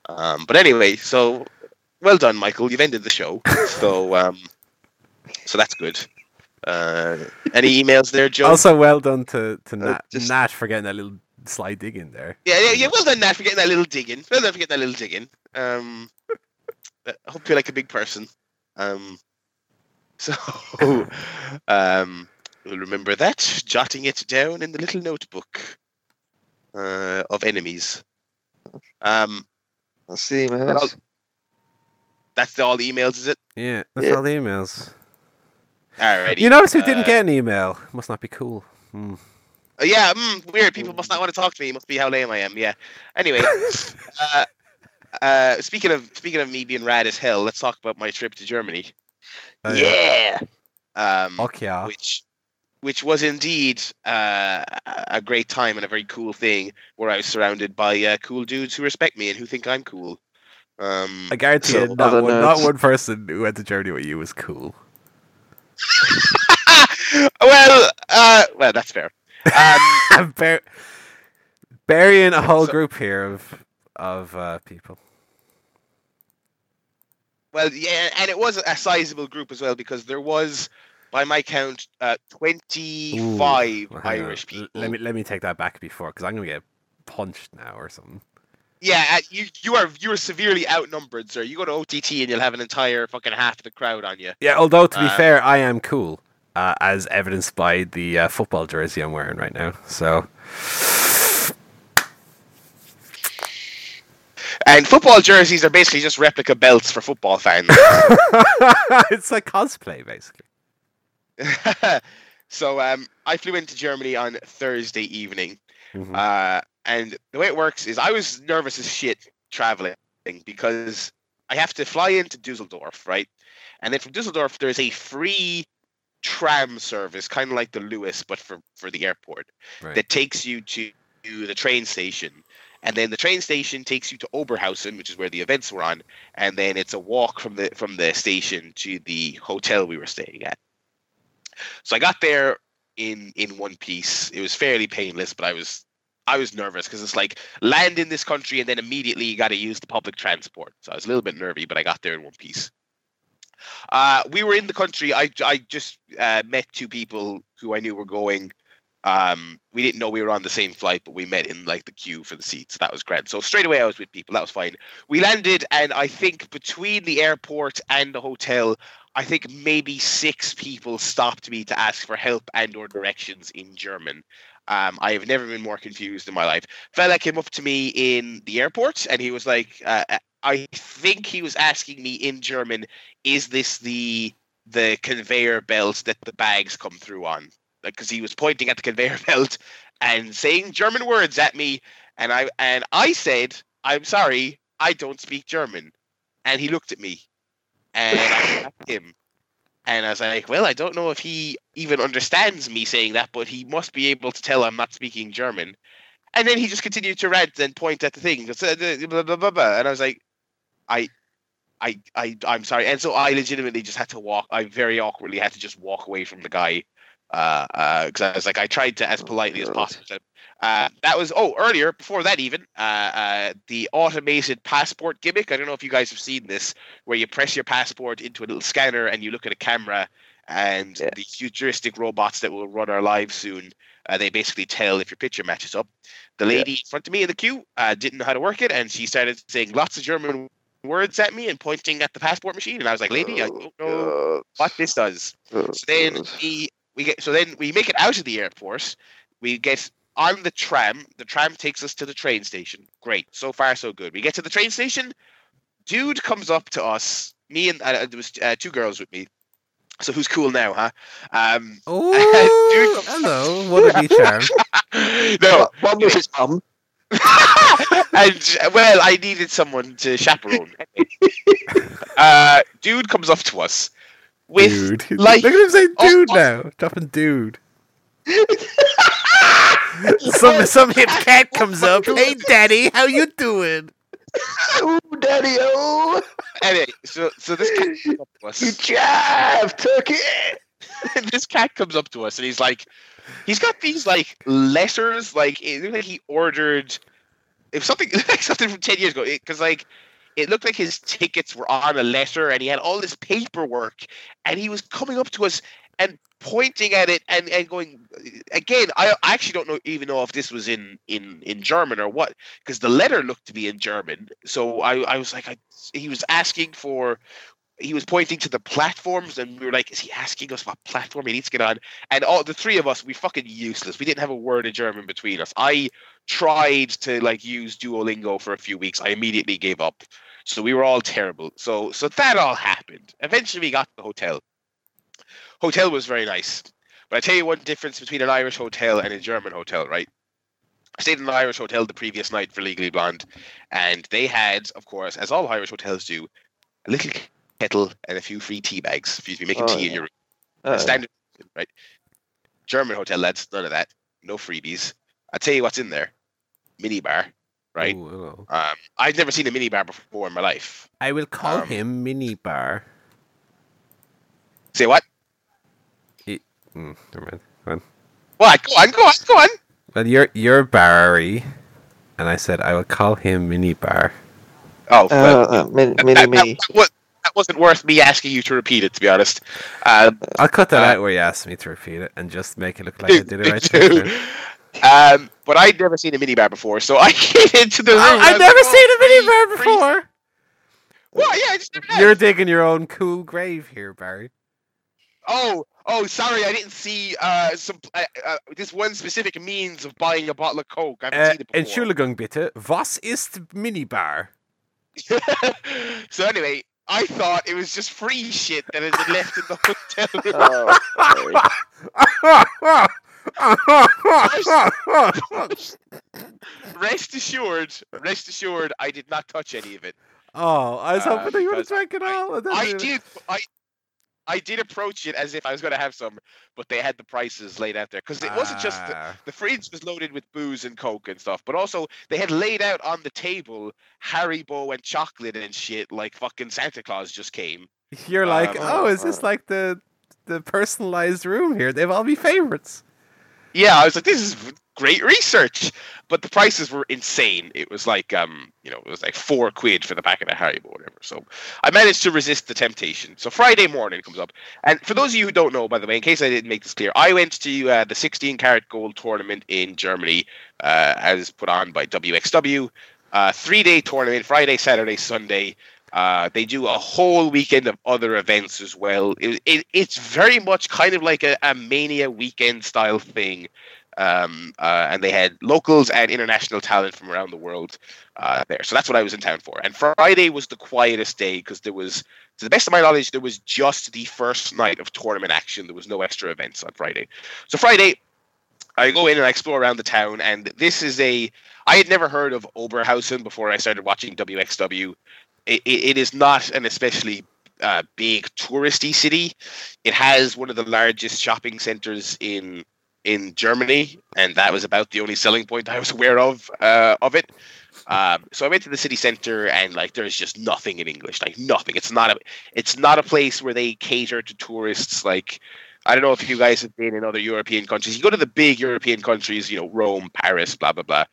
Um, but anyway, so well done, Michael. You've ended the show, so um, so that's good. Uh, any emails there, Joe? Also, well done to, to Uh, Nat, just- Nat for getting that little sly dig in there. Yeah, yeah, yeah. Well done, Nat, for getting that little digging. Well done for getting that little digging. Um, I hope you're like a big person. Um, so, um, we'll remember that, jotting it down in the little notebook uh, of enemies. Um, Let's see, man. That's all the emails, is it? Yeah, that's Yeah. all the emails. Alrighty. You notice who didn't Uh, get an email? Must not be cool. Hmm. Uh, yeah, mm, weird. People must not want to talk to me. Must be how lame I am. Yeah. Anyway, uh, uh, speaking of speaking of me being rad as hell, let's talk about my trip to Germany. Oh, yeah. Um, Fuck yeah. which which was indeed uh, a great time and a very cool thing, where I was surrounded by uh, cool dudes who respect me and who think I'm cool. Um, I guarantee so- you, not one, not one person who went to Germany with you was cool. well, uh, well, that's fair. Um, I'm bur- burying a whole So- group here of of uh, people. Well, yeah, and it was a sizable group as well because there was, by my count, uh, Ooh, twenty-five well, hang on. Irish people. Let me let me take that back before, because I'm gonna get punched now or something. Yeah, uh, you you are you are severely outnumbered, sir. You go to OTT and you'll have an entire fucking half of the crowd on you. Yeah, although to be Uh, fair, I am cool, uh, as evidenced by the uh, football jersey I'm wearing right now. So And football jerseys are basically just replica belts for football fans. it's like cosplay, basically. so um, I flew into Germany on Thursday evening, Mhm. uh, and the way it works is I was nervous as shit traveling because I have to fly into Dusseldorf, right? And then from Dusseldorf, there's a free tram service, kind of like the Luas, but for for the airport, Right. that takes you to the train station. And then the train station takes you to Oberhausen, which is where the events were on, and then it's a walk from the from the station to the hotel we were staying at. So I got there in in one piece. It was fairly painless, but I was I was nervous because it's like land in this country and then immediately you got to use the public transport. So I was a little bit nervy, but I got there in one piece. Uh, we were in the country. I I just uh, met two people who I knew were going. Um, we didn't know we were on the same flight, but we met in like the queue for the seats. That was great. So straight away I was with people. That was fine. We landed, and I think between the airport and the hotel, I think maybe six people stopped me to ask for help and or directions in German. Um, I have never been more confused in my life. Fella came up to me in the airport, and he was like, uh, "I think he was asking me in German, is this the the conveyor belt that the bags come through on?" Because he was pointing at the conveyor belt and saying German words at me, and I and I said, "I'm sorry, I don't speak German," and he looked at me, and I looked at him, and I was like, "Well, I don't know if he even understands me saying that, but he must be able to tell I'm not speaking German." And then he just continued to rant and point at the thing, just, uh, blah, blah, blah, blah. and I was like, "I." I, I I'm sorry, and so I legitimately just had to walk. I very awkwardly had to just walk away from the guy uh, uh, because I was like, I tried to as politely as possible. Uh, that was oh earlier before that even uh, uh, the automated passport gimmick. I don't know if you guys have seen this, where you press your passport into a little scanner and you look at a camera, and Yeah. the futuristic robots that will run our lives soon. Uh, they basically tell if your picture matches up. The Yeah. lady in front of me in the queue uh, didn't know how to work it, and she started saying lots of German words at me and pointing at the passport machine. And I was like, "Lady, I don't know Oh, what this does." God. So then God. We we get so then we make it out of the airport. We get on the tram. The tram takes us to the train station. Great. So far so good. We get to the train station. Dude comes up to us. Me and uh, there was uh, two girls with me. So who's cool now, huh? Um, Oh, hello. What a be charm. no, One was his mum. and well, I needed someone to chaperone. uh, dude comes up to us with Dude. like Look at him saying oh, dude oh. now. Dropping dude. some some hip cat oh comes up. Hey daddy, how you doing? Oh, daddy, oh, anyway. So so this cat comes up to us. you jive, turkey. this cat comes up to us and he's like, he's got these like letters, like it looked like he ordered, if something like something from ten years ago, because like it looked like his tickets were on a letter and he had all this paperwork and he was coming up to us and pointing at it and, and going again I, I actually don't know even know if this was in in in german or what because the letter looked to be in german. So i i was like I, he was asking for he was pointing to the platforms and we were like is he asking us what platform he needs to get on? And all the three of us we fucking useless. We didn't have a word of german between us. I tried to like use duolingo for a few weeks. I immediately gave up so we were all terrible. So so that all happened. Eventually we got to the hotel. Hotel was very nice. But i tell you one difference between an irish hotel and a german hotel right? I stayed in an Irish hotel the previous night for Legally Blonde, and they had, of course, as all Irish hotels do, a little kettle and a few free tea bags for you to be making Oh, tea in your room. Uh, Standard, right? German hotel lads, none of that. No freebies. I tell you what's in there: mini bar, right? Ooh, hello. Um, I've never seen a mini bar before in my life. I will call Um, him Mini Bar. Say what? Mm, never mind. Go on. What? Go on, go on, go on. Well, you're you're Barry, and I said I will call him Mini Bar. Oh, well, uh, uh, mini, that, mini that, me. that, was, that wasn't worth me asking you to repeat it, to be honest. Um, I'll cut that Uh, out where you asked me to repeat it and just make it look like I did it right. do. the first time. um, but I'd never seen a minibar before, so I came into the room. Oh, I I've never like, seen a "Oh, Mini Bar before. What? Yeah, I just never. You're digging your own cool grave here, Barry. Oh, oh, sorry, I didn't see uh, some uh, uh, this one specific means of buying a bottle of Coke. I haven't Uh, seen it before. Entschuldigung bitte, was ist Minibar? so anyway, I thought it was just free shit that had been left in the hotel room. oh, rest assured, rest assured, I did not touch any of it. Oh, I was Uh, hoping that you would have drank it all. then I did, I, I did approach it as if I was going to have some, but they had the prices laid out there because it wasn't just the, Ah. the fridge was loaded with booze and coke and stuff, but also they had laid out on the table Haribo and chocolate and shit like fucking Santa Claus just came. You're like, Um, oh, is this uh, like the the personalized room here? They've all me favorites. Yeah, I was like, this is great research, but the prices were insane. It was like, um, you know, it was like four quid for the packet of Haribo, or whatever. So I managed to resist the temptation. So Friday morning comes up, and for those of you who don't know, by the way, in case I didn't make this clear, I went to uh, the 16 Carat Gold tournament in Germany, uh, as put on by WXW. Uh, three day tournament, Friday, Saturday, Sunday. Uh, they do a whole weekend of other events as well. It, it, it's very much kind of like a, a Mania weekend style thing. Um, uh, and they had locals and international talent from around the world uh, there. So that's what I was in town for. And Friday was the quietest day because there was, to the best of my knowledge, there was just the first night of tournament action. There was no extra events on Friday. So Friday, I go in and I explore around the town, and this is a. I had never heard of Oberhausen before I started watching WXW. It, it, is not an especially uh, big touristy city. It has one of the largest shopping centers in in Germany, and that was about the only selling point I was aware of uh, of it. Um, so I went to the city center, and like there's just nothing in English, like nothing. It's not a it's not a place where they cater to tourists. Like I don't know if you guys have been in other European countries. You go to the big European countries, you know, Rome, Paris, blah blah blah.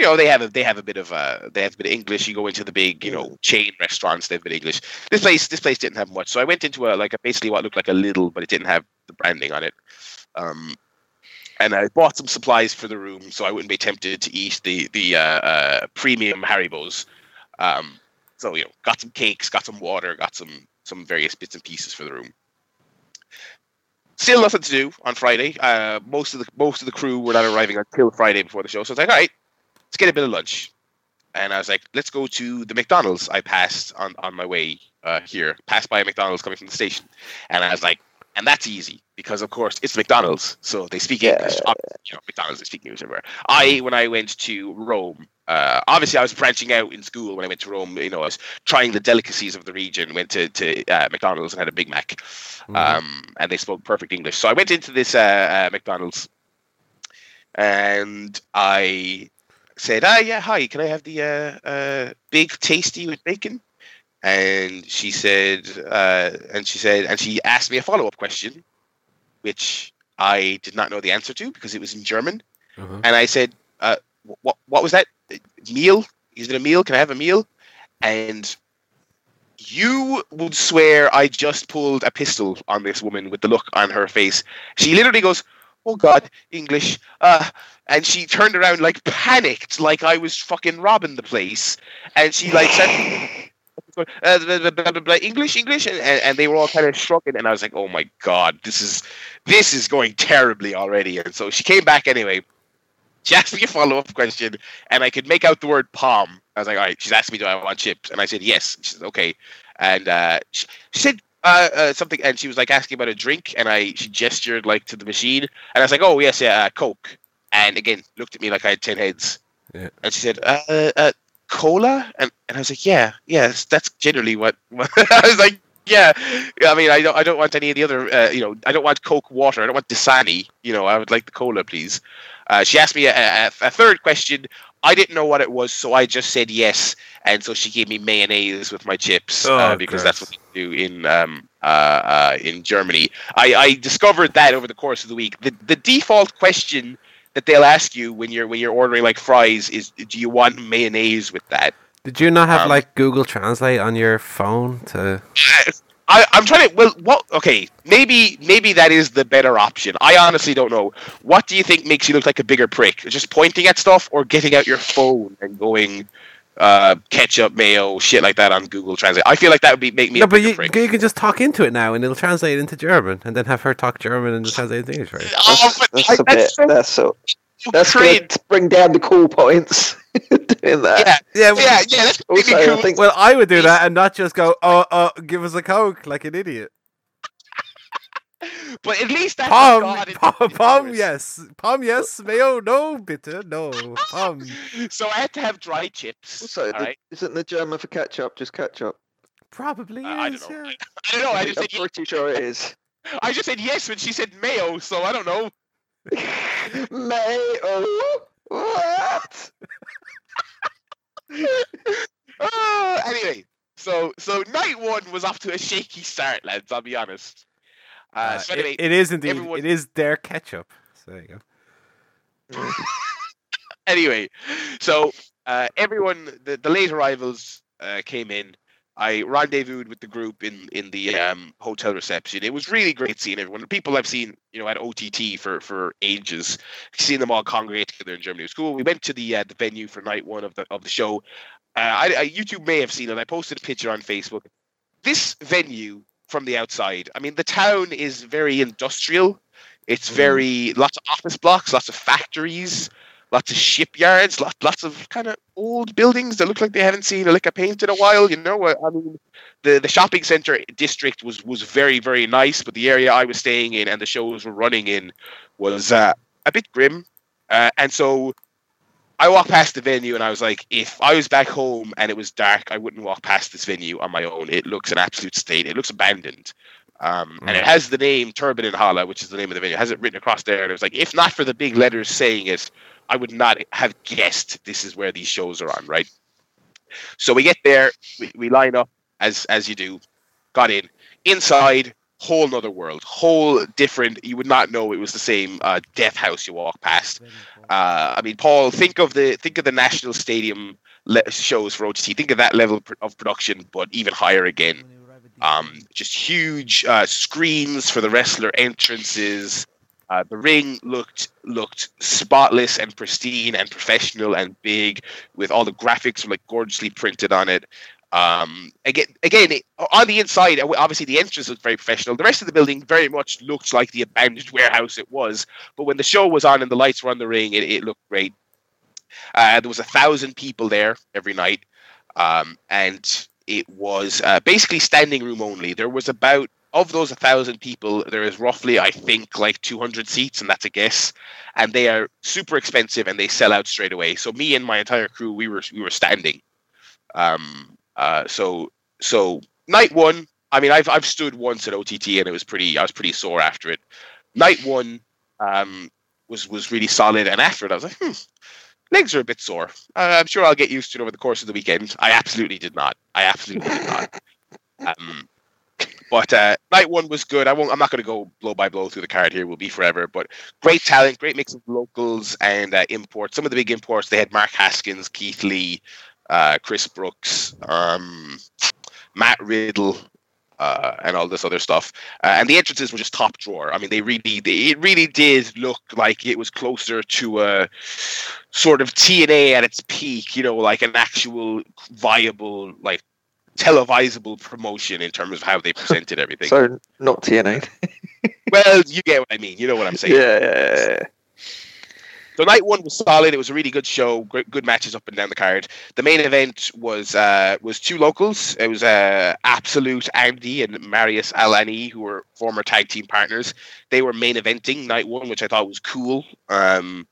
You know, they have a they have a bit of uh they have a bit of English. You go into the big, you know, chain restaurants, they have a bit of English. This place this place didn't have much. So I went into a like a basically what looked like a little, but it didn't have the branding on it. Um and I bought some supplies for the room so I wouldn't be tempted to eat the the uh, uh, premium Haribos. Um, so you know, got some cakes, got some water, got some some various bits and pieces for the room. Still nothing to do on Friday. Uh, most of the most of the crew were not arriving until Friday before the show, so I was like, all right, let's get a bit of lunch. And I was like, let's go to the McDonald's I passed on on my way uh, here. Passed by a McDonald's coming from the station, and I was like, and that's easy because of course it's McDonald's, so they speak Yeah. English. Obviously, You know, McDonald's they speak English everywhere. I when I went to Rome, uh, obviously I was branching out in school when I went to Rome. You know, I was trying the delicacies of the region. Went to to uh, McDonald's and had a Big Mac, Mhm. um, and they spoke perfect English. So I went into this uh, uh, McDonald's, and I said, "Ah, yeah, hi. Can I have the uh, uh, big tasty with bacon?" And she said, uh, and she said, and she asked me a follow up question, which I did not know the answer to because it was in German. Mhm. And I said, uh, "What? What was that? Meal? Is it a meal? Can I have a meal?" And you would swear I just pulled a pistol on this woman with the look on her face. She literally goes, "Oh God, English!" Uh, and she turned around like panicked, like I was fucking robbing the place. And she like said, uh, blah, blah, blah, English, English, and, and they were all kind of shrugging. And I was like, "Oh my God, this is this is going terribly already." And so she came back anyway. She asked me a follow up question, and I could make out the word palm. I was like, all right, she's asked me, do I want chips? And I said, yes. She said, okay. And uh, she, she said uh, uh, something, and she was like asking about a drink, and I she gestured like to the machine, and I was like, oh, yes, yeah, uh, Coke. And again, looked at me like I had 10 heads. Yeah. And she said, uh, uh, cola? And, and I was like, yeah, yes, that's, generally what, what I was like, yeah, I mean, I don't, I don't want any of the other, uh, you know, I don't want Coke water. I don't want Dasani. You know, I would like the cola, please. Uh, she asked me a, a, a third question. I didn't know what it was, so I just said yes, and so she gave me mayonnaise with my chips Oh, uh, because that's what they do in um, uh, uh, in Germany. I, I discovered that over the course of the week. The the default question that they'll ask you when you're when you're ordering like fries is, do you want mayonnaise with that? Did you not have Um, like Google Translate on your phone to? I, I'm trying to. Well, what? Okay, maybe maybe that is the better option. I honestly don't know. What do you think makes you look like a bigger prick? Just pointing at stuff, or getting out your phone and going uh, ketchup, mayo, shit like that on Google Translate? I feel like that would be make me No, a but you, you can just talk into it now, and it'll translate into German, and then have her talk German and just translate into English, right? Oh, but That's I- a bit. that's so That's so. That's going to bring down the cool points. Doing that. Yeah, Yeah, yeah, yeah. That's Also, really I think Well, I would do that and not just go, oh, oh, give us a coke like an idiot. But at least that's Palm, God in- palm, in palm, yes, palm, yes, mayo, no, bitter no, palm. So I had to have dry chips. So right. isn't the German for ketchup just ketchup? Probably Uh, I don't know. yeah. I don't know. I I just am said yes. pretty sure it is. I just said yes when she said mayo. So I don't know. Mayo. What? Ah, anyway, so so night one was off to a shaky start, lads. I'll be honest. Uh, Uh, so it- it is indeed. everyone- It is their ketchup. So there you go. anyway, so uh, everyone, the, the late arrivals uh, came in. I rendezvoused with the group in in the um, hotel reception. It was really great seeing everyone. The people I've seen, you know, at OTT for for ages, seeing them all congregate together in Germany. It was cool. We went to the uh, the venue for night one of the of the show. Uh, I, I YouTube may have seen it. I posted a picture on Facebook. This venue from the outside. I mean, the town is very industrial. It's Mhm. very lots of office blocks, lots of factories, lots of shipyards, lots lots of kind of old buildings that look like they haven't seen a lick of paint in a while. You know, I I mean, the the shopping center district was was very very nice, but the area I was staying in and the shows were running in was uh, a bit grim. Uh, and so I walked past the venue and I was like, if I was back home and it was dark, I wouldn't walk past this venue on my own. It looks an absolute state. It looks abandoned. Um, and it Mm. has the name Turbinenhalle, which is the name of the venue. It has it written across there. And it was like, if not for the big letters saying it, I would not have guessed this is where these shows are on, right? So we get there, we, we line up as as you do, got in. Inside, whole nother world, whole different. You would not know it was the same uh, death house you walk past. Uh, I mean, Paul, think of the think of the National Stadium le- shows for OTT. Think of that level of production, but even higher again. Um, just huge uh, screens for the wrestler entrances. Uh, the ring looked looked spotless and pristine and professional and big, with all the graphics like gorgeously printed on it. Um, again, again, on the inside, uh, obviously the entrance was very professional. The rest of the building very much looked like the abandoned warehouse it was. But when the show was on and the lights were on the ring, it, it looked great. Uh, there was a thousand people there every night, um, and it was uh, basically standing room only. There was about of those a 1,000 people, there is roughly, I think, like 200 seats, and that's a guess. And they are super expensive and they sell out straight away. So me and my entire crew, we were we were standing. Um, uh, so so night one, I mean, I've I've stood once at OTT and it was pretty. I was pretty sore after it. Night one um, was was really solid, and after it, I was like, hmm, legs are a bit sore. Uh, I'm sure I'll get used to it over the course of the weekend. I absolutely did not. I absolutely did not. Um, but uh, night one was good. I won't. I'm not going to go blow by blow through the card here. We'll be forever. But great talent, great mix of locals and uh, imports. Some of the big imports. They had Mark Haskins, Keith Lee, uh, Chris Brooks, um, Matt Riddle, uh, and all this other stuff. Uh, and the entrances were just top drawer. I mean, they really, they, it really did look like it was closer to a sort of TNA at its peak. You know, like an actual viable, like televisable promotion in terms of how they presented everything. So not TNA. well, you get what I mean. You know what I'm saying. yeah, yeah, yeah. So night one was solid. It was a really good show. Great, good matches up and down the card. The main event was uh, was two locals. It was uh, Absolute Andy and Marius Al-Ani, who were former tag team partners. They were main eventing night one, which I thought was cool. Um,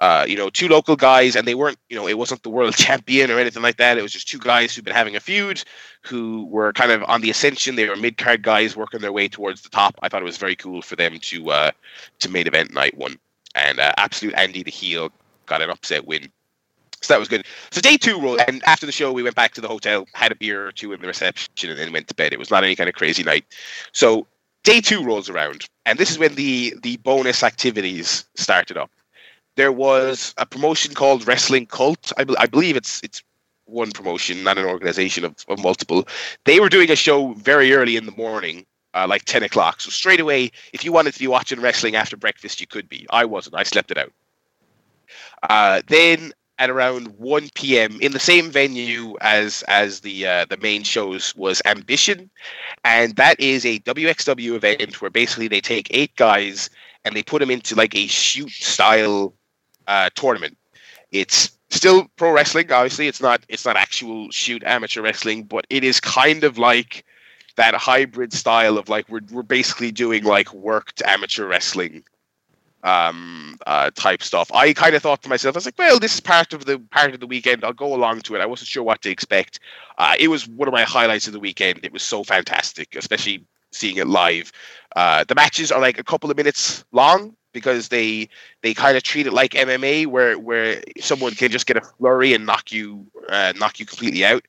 uh, you know, two local guys, and they weren't, you know, it wasn't the world champion or anything like that. It was just two guys who've been having a feud, who were kind of on the ascension. They were mid card guys working their way towards the top. I thought it was very cool for them to uh, to main event night one and uh, absolute Andy the heel got an upset win. So that was good. So day two rolled, and after the show, we went back to the hotel, had a beer or two in the reception, and then went to bed. It was not any kind of crazy night. So day two rolls around, and this is when the the bonus activities started up. There was a promotion called Wrestling Cult. I, be- I believe it's it's one promotion, not an organization of, of multiple. They were doing a show very early in the morning uh, like 10 o'clock. So straight away, if you wanted to be watching wrestling after breakfast, you could be. I wasn't. I slept it out. Uh, then at around 1 p.m. in the same venue as as the uh, the main shows was Ambition, and that is a WXW event where basically they take eight guys and they put them into like a shoot style uh, tournament. It's still pro wrestling, obviously. It's not it's not actual shoot amateur wrestling, but it is kind of like that hybrid style of like we're we're basically doing like worked amateur wrestling um uh type stuff. I kind of thought to myself, I was like, well, this is part of the part of the weekend. I'll go along to it. I wasn't sure what to expect. Uh, it was one of my highlights of the weekend. It was so fantastic, especially seeing it live. Uh, the matches are like a couple of minutes long because they they kind of treat it like MMA, where where someone can just get a flurry and knock you uh, knock you completely out.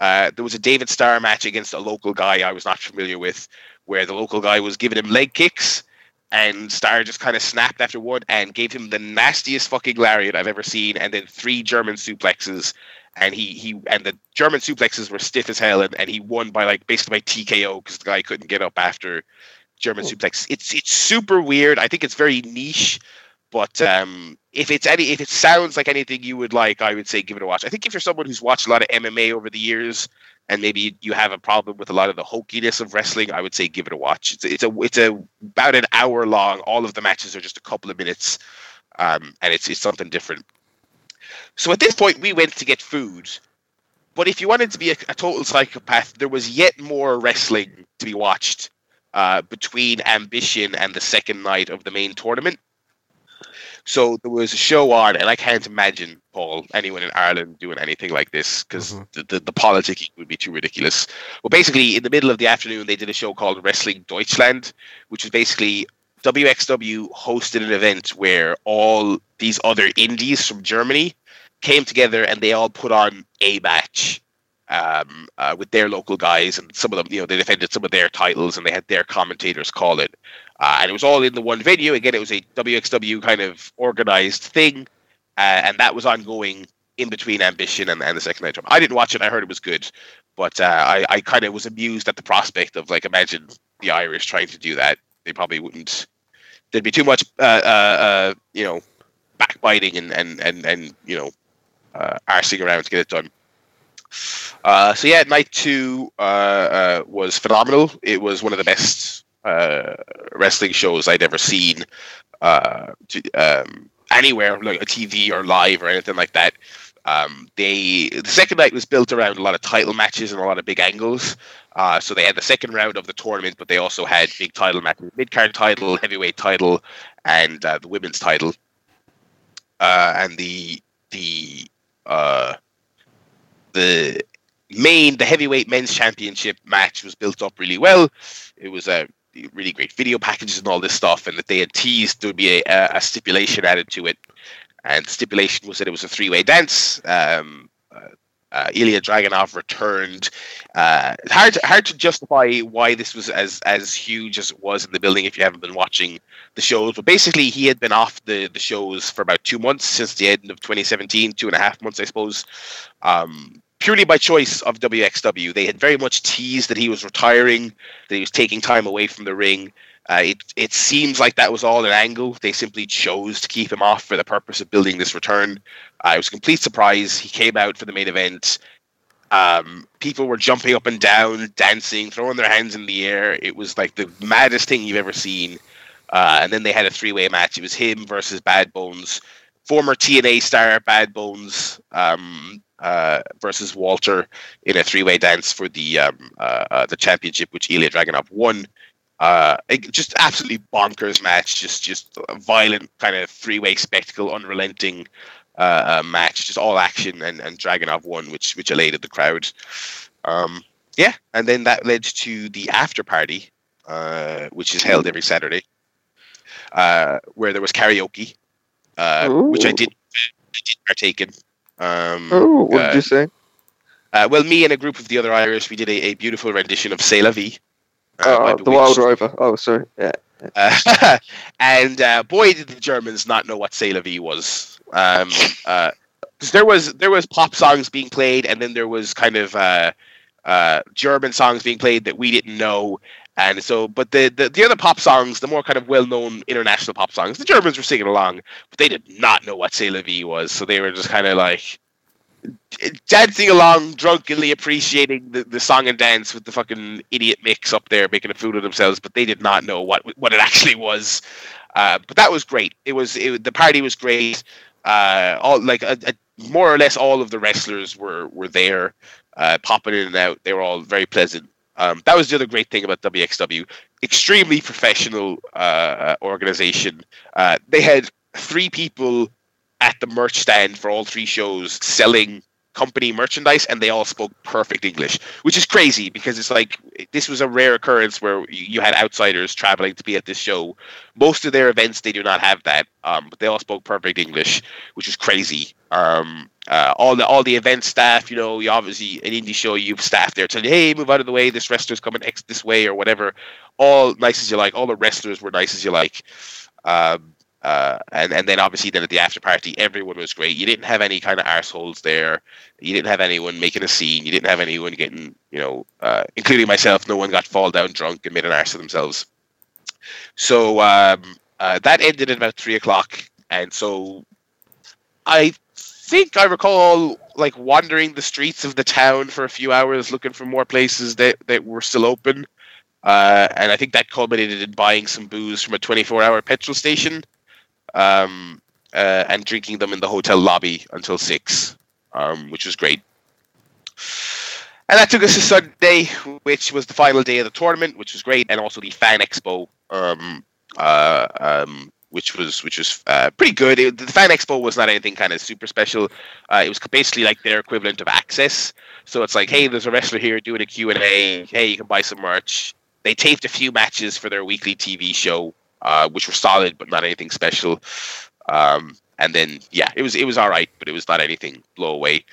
Uh, there was a David Starr match against a local guy I was not familiar with, where the local guy was giving him leg kicks, and Starr just kind of snapped after one and gave him the nastiest fucking lariat I've ever seen, and then three German suplexes, and he he and the German suplexes were stiff as hell, and, and he won by like basically by TKO because the guy couldn't get up after German Oh. suplex. It's it's super weird. I think it's very niche. But um, if it's any, if it sounds like anything you would like, I would say give it a watch. I think if you're someone who's watched a lot of MMA over the years, and maybe you have a problem with a lot of the hokiness of wrestling, I would say give it a watch. It's it's a it's a about an hour long. All of the matches are just a couple of minutes, um, and it's it's something different. So at this point, we went to get food. But if you wanted to be a, a total psychopath, there was yet more wrestling to be watched uh, between Ambition and the second night of the main tournament. So there was a show on, and I can't imagine, Paul, anyone in Ireland doing anything like this because Mhm. the, the, the politicking would be too ridiculous. Well, basically, in the middle of the afternoon, they did a show called Wrestling Deutschland, which was basically WXW hosted an event where all these other indies from Germany came together and they all put on a match um, uh, with their local guys, and some of them, you know, they defended some of their titles and they had their commentators call it. Uh, and it was all in the one venue. Again, it was a WXW kind of organized thing, uh, and that was ongoing in between Ambition and, and the second night. I didn't watch it. I heard it was good, but uh, I, I kind of was amused at the prospect of like imagine the Irish trying to do that. They probably wouldn't. There'd be too much, uh, uh, you know, backbiting and and and and you know, uh, arsing around to get it done. Uh, so yeah, night two uh, uh, was phenomenal. It was one of the best uh, wrestling shows I'd ever seen uh, to, um, anywhere, like a TV or live or anything like that. Um, they the second night was built around a lot of title matches and a lot of big angles. Uh, so they had the second round of the tournament, but they also had big title matches, mid card title, heavyweight title, and uh, the women's title. Uh, and the the uh, the main the heavyweight men's championship match was built up really well. It was a really great video packages and all this stuff, and that they had teased there would be a, a stipulation added to it, and the stipulation was that it was a three way dance. Um, uh, uh, Ilya Dragunov returned. Uh, hard to, hard to justify why this was as as huge as it was in the building if you haven't been watching the shows. But basically, he had been off the the shows for about two months since the end of 2017, two and a half months, I suppose. Um, purely by choice of WXW. They had very much teased that he was retiring, that he was taking time away from the ring. Uh, it it seems like that was all an angle. They simply chose to keep him off for the purpose of building this return. Uh, it was a complete surprise. He came out for the main event. Um, people were jumping up and down, dancing, throwing their hands in the air. It was like the maddest thing you've ever seen. Uh, and then they had a three-way match. It was him versus Bad Bones, former TNA star Bad Bones, um, uh, versus Walter in a three-way dance for the um, uh, uh, the championship, which Ilya Dragunov won. Uh, it- just absolutely bonkers match, just just a violent kind of three-way spectacle, unrelenting uh, uh, match, just all action, and and Dragunov won, which which elated the crowd. Um, yeah, and then that led to the after party, uh, which is held every Saturday, uh, where there was karaoke, uh, which I did I did partake in. Um, Oh, what uh, did you say? uh, well, me and a group of the other Irish, we did a, a beautiful rendition of C'est la vie. uh, Oh, the Wild Rover. Oh, sorry. Yeah. Uh, and uh, boy, did the Germans not know what C'est la vie was. Um, uh there was there was pop songs being played, and then there was kind of uh, uh, German songs being played that we didn't know. And so, but the, the, the other pop songs, the more kind of well known international pop songs, the Germans were singing along, but they did not know what C'est la vie was. So they were just kind of like dancing along, drunkenly appreciating the, the song and dance with the fucking idiot mix up there making a fool of themselves, but they did not know what what it actually was. Uh, but that was great. It was it, the party was great. Uh, all like a, a, more or less all of the wrestlers were were there, uh, popping in and out. They were all very pleasant. Um, that was the other great thing about WXW. Extremely professional uh, organization. Uh, they had three people at the merch stand for all three shows selling company merchandise and they all spoke perfect english which is crazy because it's like this was a rare occurrence where you had outsiders traveling to be at this show most of their events they do not have that um, but they all spoke perfect english which is crazy um, uh, all the all the event staff you know you obviously an indie show you've staff there telling hey move out of the way this wrestler's coming X this way or whatever all nice as you like all the wrestlers were nice as you like um, uh, and and then obviously then at the after party, everyone was great. You didn't have any kind of arseholes there. You didn't have anyone making a scene. You didn't have anyone getting, you know, uh, including myself. No one got fall down drunk and made an arse of themselves. So um, uh, that ended at about three o'clock, and so I think I recall like wandering the streets of the town for a few hours looking for more places that that were still open. Uh, and I think that culminated in buying some booze from a 24 hour petrol station um, uh, and drinking them in the hotel lobby until 6, um, which was great. And that took us to Sunday, which was the final day of the tournament, which was great, and also the Fan Expo, um, uh, um, which was which was uh, pretty good. It, the Fan Expo was not anything kind of super special. Uh, it was basically like their equivalent of Access. So it's like, hey, there's a wrestler here doing a Q and A. Hey, you can buy some merch. They taped a few matches for their weekly TV show, uh, which were solid but not anything special. Um, and then yeah, it was it was all right, but it was not anything blow away.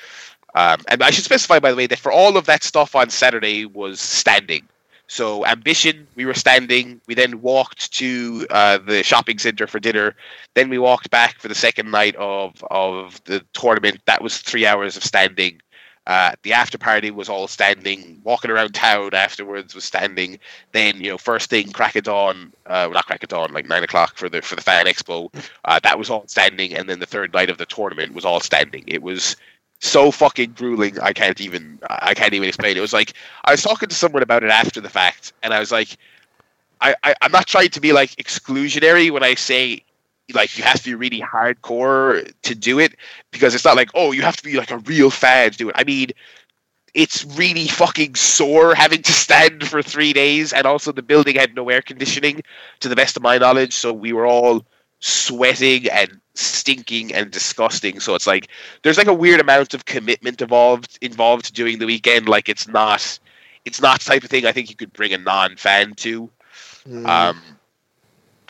Um, and I should specify, by the way, that for all of that stuff on Saturday was standing. So ambition, we were standing. We then walked to uh, the shopping center for dinner. Then we walked back for the second night of of the tournament. That was three hours of standing. Uh, the after party was all standing. Walking around town afterwards was standing. Then you know, first thing, crack of dawn. Uh, well, not crack of dawn, like nine o'clock for the for the fan expo. Uh, that was all standing. And then the third night of the tournament was all standing. It was so fucking grueling. I can't even I can't even explain. It was like I was talking to someone about it after the fact, and I was like, I, I I'm not trying to be like exclusionary when I say like you have to be really hardcore to do it because it's not like oh you have to be like a real fan to do it. I mean, it's really fucking sore having to stand for three days, and also the building had no air conditioning, to the best of my knowledge. So we were all sweating and stinking and disgusting. So it's like there's like a weird amount of commitment involved involved doing the weekend. Like it's not it's not the type of thing I think you could bring a non-fan to. Mm. Um,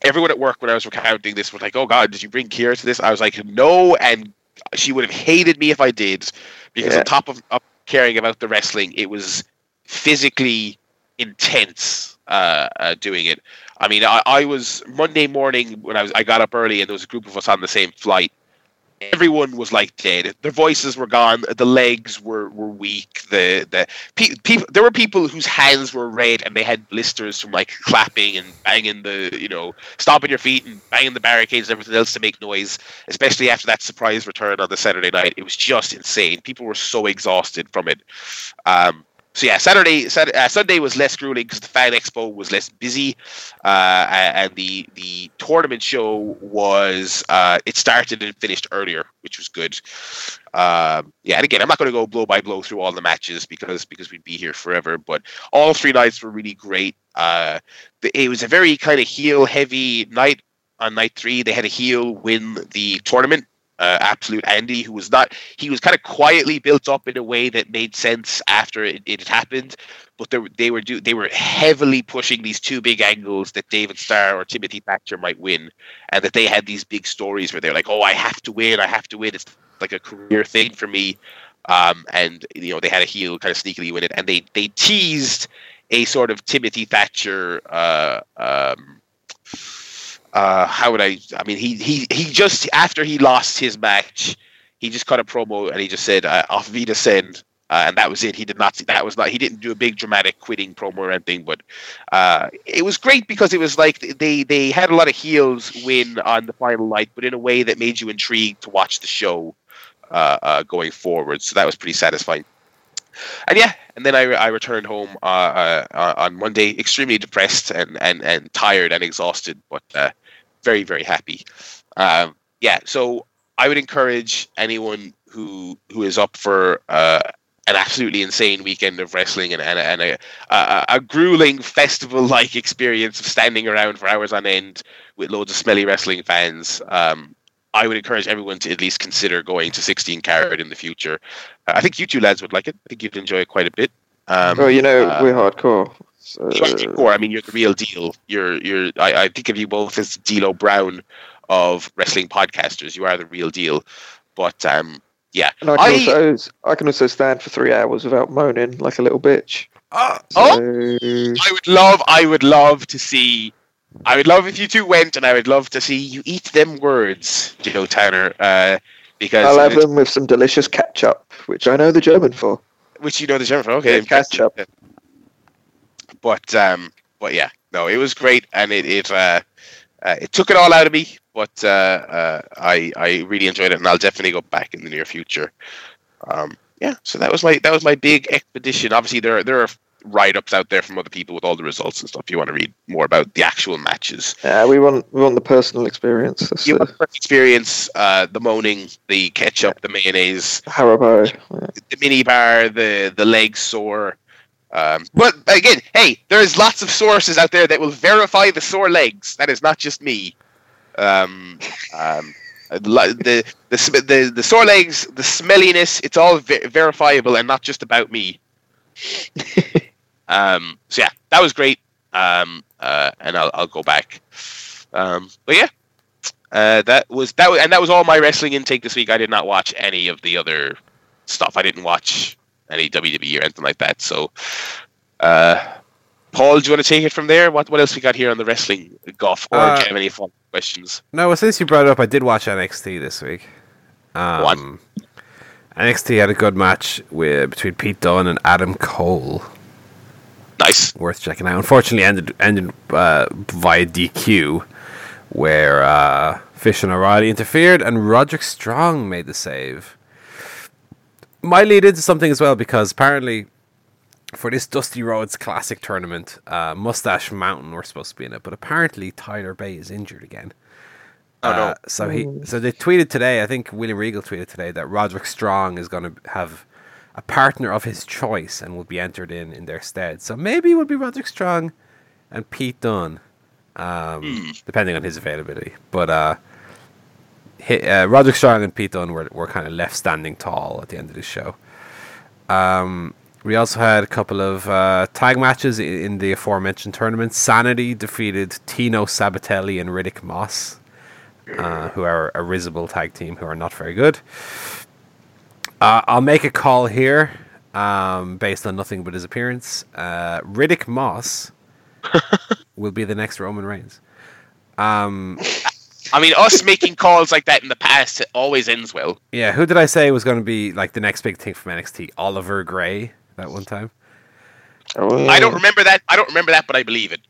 everyone at work when I was recounting this was like, "Oh God, did you bring Kira to this?" I was like, "No," and she would have hated me if I did, because Yeah. on top of, of caring about the wrestling, it was physically intense uh, uh, doing it. I mean, I, I was Monday morning when I was I got up early and there was a group of us on the same flight. Everyone was like dead. Their voices were gone. The legs were, were weak. The the pe- people there were people whose hands were red and they had blisters from like clapping and banging the you know stomping your feet and banging the barricades and everything else to make noise. Especially after that surprise return on the Saturday night, it was just insane. People were so exhausted from it. Um, so yeah, Saturday, Saturday uh, Sunday was less grueling because the fan expo was less busy, uh, and the the tournament show was uh, it started and finished earlier, which was good. Um, yeah, and again, I'm not going to go blow by blow through all the matches because because we'd be here forever. But all three nights were really great. Uh, the, it was a very kind of heel heavy night. On night three, they had a heel win the tournament uh, absolute Andy, who was not he was kind of quietly built up in a way that made sense after it, it had happened, but they, they were do they were heavily pushing these two big angles that David Starr or Timothy Thatcher might win, and that they had these big stories where they're like, oh, I have to win, I have to win. It's like a career thing for me, um, and you know they had a heel kind of sneakily win it, and they they teased a sort of Timothy Thatcher. Uh, um, uh, how would I? I mean, he he he just after he lost his match, he just cut a promo and he just said uh, "Auf Wiedersehen," uh, and that was it. He did not. See, That was not. He didn't do a big dramatic quitting promo or anything, but uh, it was great because it was like they they had a lot of heels win on the final night, but in a way that made you intrigued to watch the show uh, uh, going forward. So that was pretty satisfying. And yeah, and then I, I returned home uh, uh, on Monday, extremely depressed and, and, and tired and exhausted, but very very happy. Um, yeah, so I would encourage anyone who who is up for uh, an absolutely insane weekend of wrestling and, and, and a, a, a grueling festival like experience of standing around for hours on end with loads of smelly wrestling fans. Um, I would encourage everyone to at least consider going to 16 carat in the future. Uh, I think you two lads would like it. I think you'd enjoy it quite a bit. Um, well, you know, uh, we're hardcore. So, you are hardcore. I mean, you're the real deal. You're you're. I, I think of you both as D'Lo Brown of wrestling podcasters. You are the real deal. But um, yeah, and I can, I- also, I can also stand for three hours without moaning like a little bitch. Oh, Oh! I would love. I would love to see. I would love if you two went, and I would love to see you eat them words, Joe Tanner. Uh, because I'll have them with some delicious ketchup, which I know the German for. which you know the German for. Okay, ketchup. But um, but yeah, no, it was great, and it it uh, uh, it took it all out of me. But uh, uh, I I really enjoyed it, and I'll definitely go back in the near future. Um, yeah, so that was my that was my big expedition. Obviously, there are, there are write ups out there from other people with all the results and stuff. If you want to read more about the actual matches, Yeah, we want we want the personal experience. That's you the want the experience uh, the moaning, the ketchup, the mayonnaise, Haribo. Yeah. the mini bar, the the leg sore. Um, but again, hey, there's lots of sources out there that will verify the sore legs. That is not just me. Um, um, the, the the the the sore legs, the smelliness, it's all ver- verifiable and not just about me. um, so yeah, that was great. Um, uh, and I'll I'll go back. Um, but yeah, uh, that was that was, and that was all my wrestling intake this week. I did not watch any of the other stuff. I didn't watch any WWE or anything like that. So, uh, Paul, do you want to take it from there? What what else we got here on the wrestling guff? Or Uh, do you have any fun questions? no, well, since you brought it up, I did watch NXT this week. Um, NXT had a good match with between Pete Dunne and Adam Cole. Nice. worth checking out. Unfortunately, ended ended uh, via DQ, where uh, Fish and O'Reilly interfered, and Roderick Strong made the save. Might lead into something as well because apparently, for this Dusty Rhodes Classic tournament, uh, Mustache Mountain were supposed to be in it, but apparently Tyler Bate is injured again. Oh, no. Uh, so he so they tweeted today. I think William Regal tweeted today that Roderick Strong is going to have a partner of his choice and will be entered in in their stead. So maybe it would be Roderick Strong and Pete Dunne, um, depending on his availability. But uh, hi uh, Roderick Strong and Pete Dunne were were kind of left standing tall at the end of the show. Um, we also had a couple of uh, tag matches i- in the aforementioned tournament. Sanity defeated Tino Sabbatelli and Riddick Moss, uh, who are a risible tag team who are not very good. Uh, I'll make a call here um, based on nothing but his appearance. Uh, Riddick Moss will be the next Roman Reigns. Um, I mean, us making calls like that in the past it always ends well. yeah, who did I say was going to be like the next big thing from NXT? Oliver Grey that one time. Oh, I don't remember that. I don't remember that, but I believe it.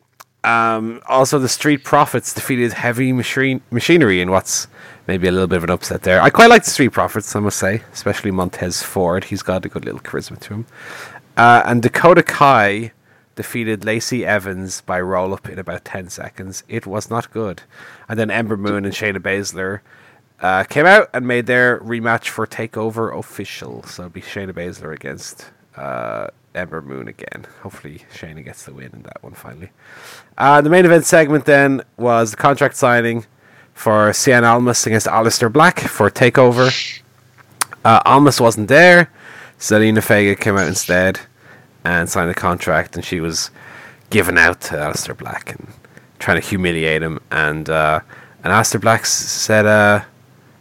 Um, also, the Street Profits defeated Heavy Machine Machinery in what's maybe a little bit of an upset there. I quite like the Street Profits, I must say, especially Montez Ford. He's got a good little charisma to him. Uh, and Dakota Kai defeated Lacey Evans by roll up in about 10 seconds. It was not good. And then Ember Moon and Shayna Baszler uh, came out and made their rematch for TakeOver official. So it'll be Shayna Baszler against uh, Ember Moon again. Hopefully, Shayna gets the win in that one finally. Uh, the main event segment then was the contract signing for Cien Almas against Aleister Black for TakeOver. Uh, Almas wasn't there. Zelina Vega came out instead and signed the contract, and she was given out to Aleister Black and trying to humiliate him. And uh, and Aleister Black said, uh,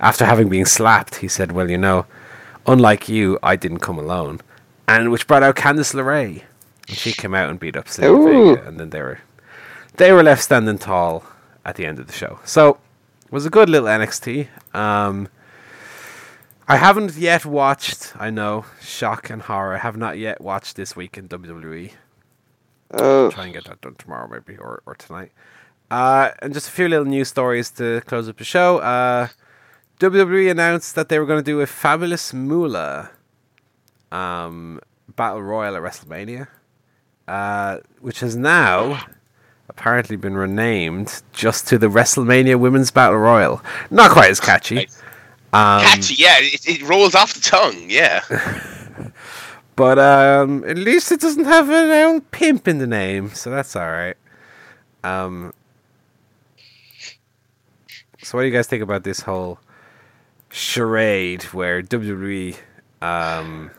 after having been slapped, he said, "Well, you know, unlike you, I didn't come alone," and which brought out Candice LeRae. And she came out and beat up Ooh. Vega, and then they were they were left standing tall at the end of the show. So it was a good little NXT. Um, I haven't yet watched. I know, shock and horror. I have not yet watched this week in WWE. Oh, Try and get that done tomorrow, maybe or or tonight. Uh, and just a few little news stories to close up the show. Uh, WWE announced that they were going to do a fabulous Moolah um, battle royal at WrestleMania, uh, which has now apparently been renamed just to the WrestleMania Women's Battle Royal. Not quite as catchy. Nice. Um, Catchy, yeah. It, it rolls off the tongue, yeah. But um, at least it doesn't have an old pimp in the name, so that's all right. Um, so what do you guys think about this whole charade where WWE um,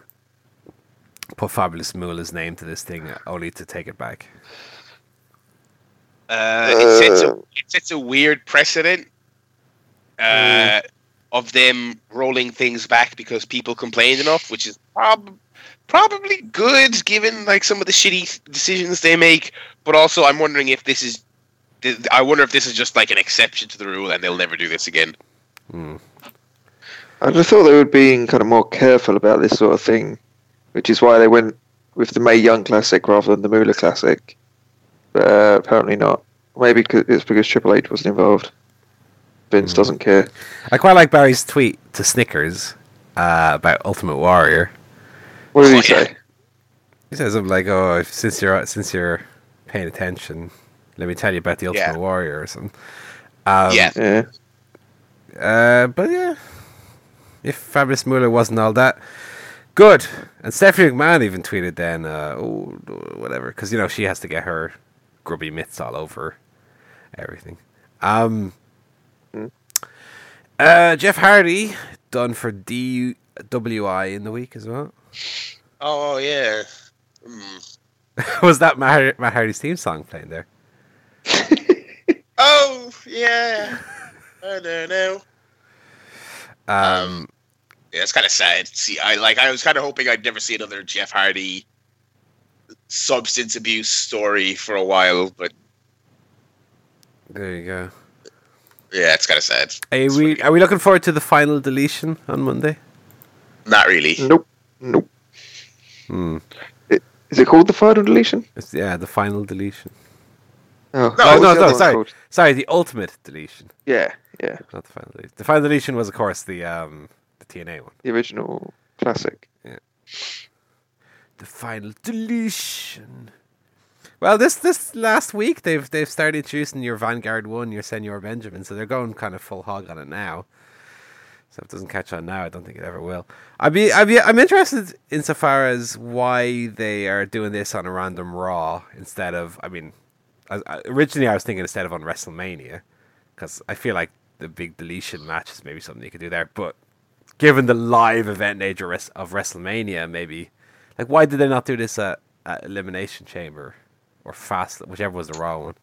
put Fabulous Moolah's name to this thing only to take it back? Uh, it sets a it sets a weird precedent uh, of them rolling things back because people complained enough, which is prob- probably good given like some of the shitty decisions they make. But also, I'm wondering if this is. I wonder if this is just like an exception to the rule, and they'll never do this again. Hmm. I just thought they were being kind of more careful about this sort of thing, which is why they went with the Mae Young Classic rather than the Moolah Classic. But uh, apparently not. Maybe it's because Triple H wasn't involved. Vince Mm. doesn't care. I quite like Barry's tweet to Snickers uh, about Ultimate Warrior. What did he say? He says something like, "Oh, if- since you're since you're paying attention, let me tell you about the Ultimate Yeah. Warrior or something." Um, yeah, Yeah. Uh, but yeah, if Fabulous Moolah wasn't all that good, and Stephanie McMahon even tweeted then, uh, oh, whatever, because you know she has to get her grubby mitts all over everything. Um. Uh, Jeff Hardy done for DWI in the week as well. Oh yeah. Mm. Was that Matt, Matt Hardy's theme song playing there? Oh yeah. I don't know. Um, Yeah, it's kind of sad. See, I like. I was kind of hoping I'd never see another Jeff Hardy substance abuse story for a while, but there you go. Yeah, it's kind of sad. Are It's we funny. are we looking forward to the final deletion on Monday? Not really. Nope. Nope. Hmm. Is it called the final deletion? It's, yeah, the final deletion. Oh, No, what was no, no, sorry. called? Sorry, the ultimate deletion, Yeah, yeah. not the final deletion. The final deletion was, of course, the um the TNA one. The original classic. Yeah. The final deletion. Well, this this last week they've they've started introducing your Vanguard One, your Senor Benjamin, so they're going kind of full hog on it now. So if it doesn't catch on now, I don't think it ever will. I'd be I'd be I'm interested insofar as why they are doing this on a random Raw instead of I mean, I- uh, originally I was thinking instead of on WrestleMania because I feel like the big deletion match is maybe something you could do there, but given the live event nature of WrestleMania, maybe like why did they not do this at, at Elimination Chamber or Fast, whichever was the Raw one?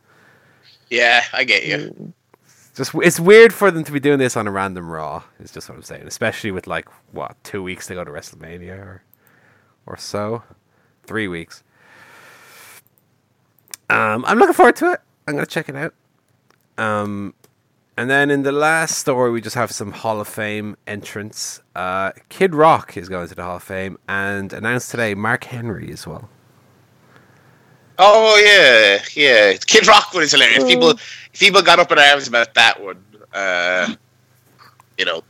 Yeah, I get you. Just it's weird for them to be doing this on a random Raw. Is just what I'm saying, especially with like what two weeks to go to WrestleMania or or so, three weeks. Um, I'm looking forward to it. I'm gonna check it out. Um, and then in the last story, we just have some Hall of Fame entrants. Uh, Kid Rock is going to the Hall of Fame, and announced today Mark Henry as well. Oh yeah, yeah. Kid Rock one is hilarious. People, people got up in arms about that one. Uh, you know,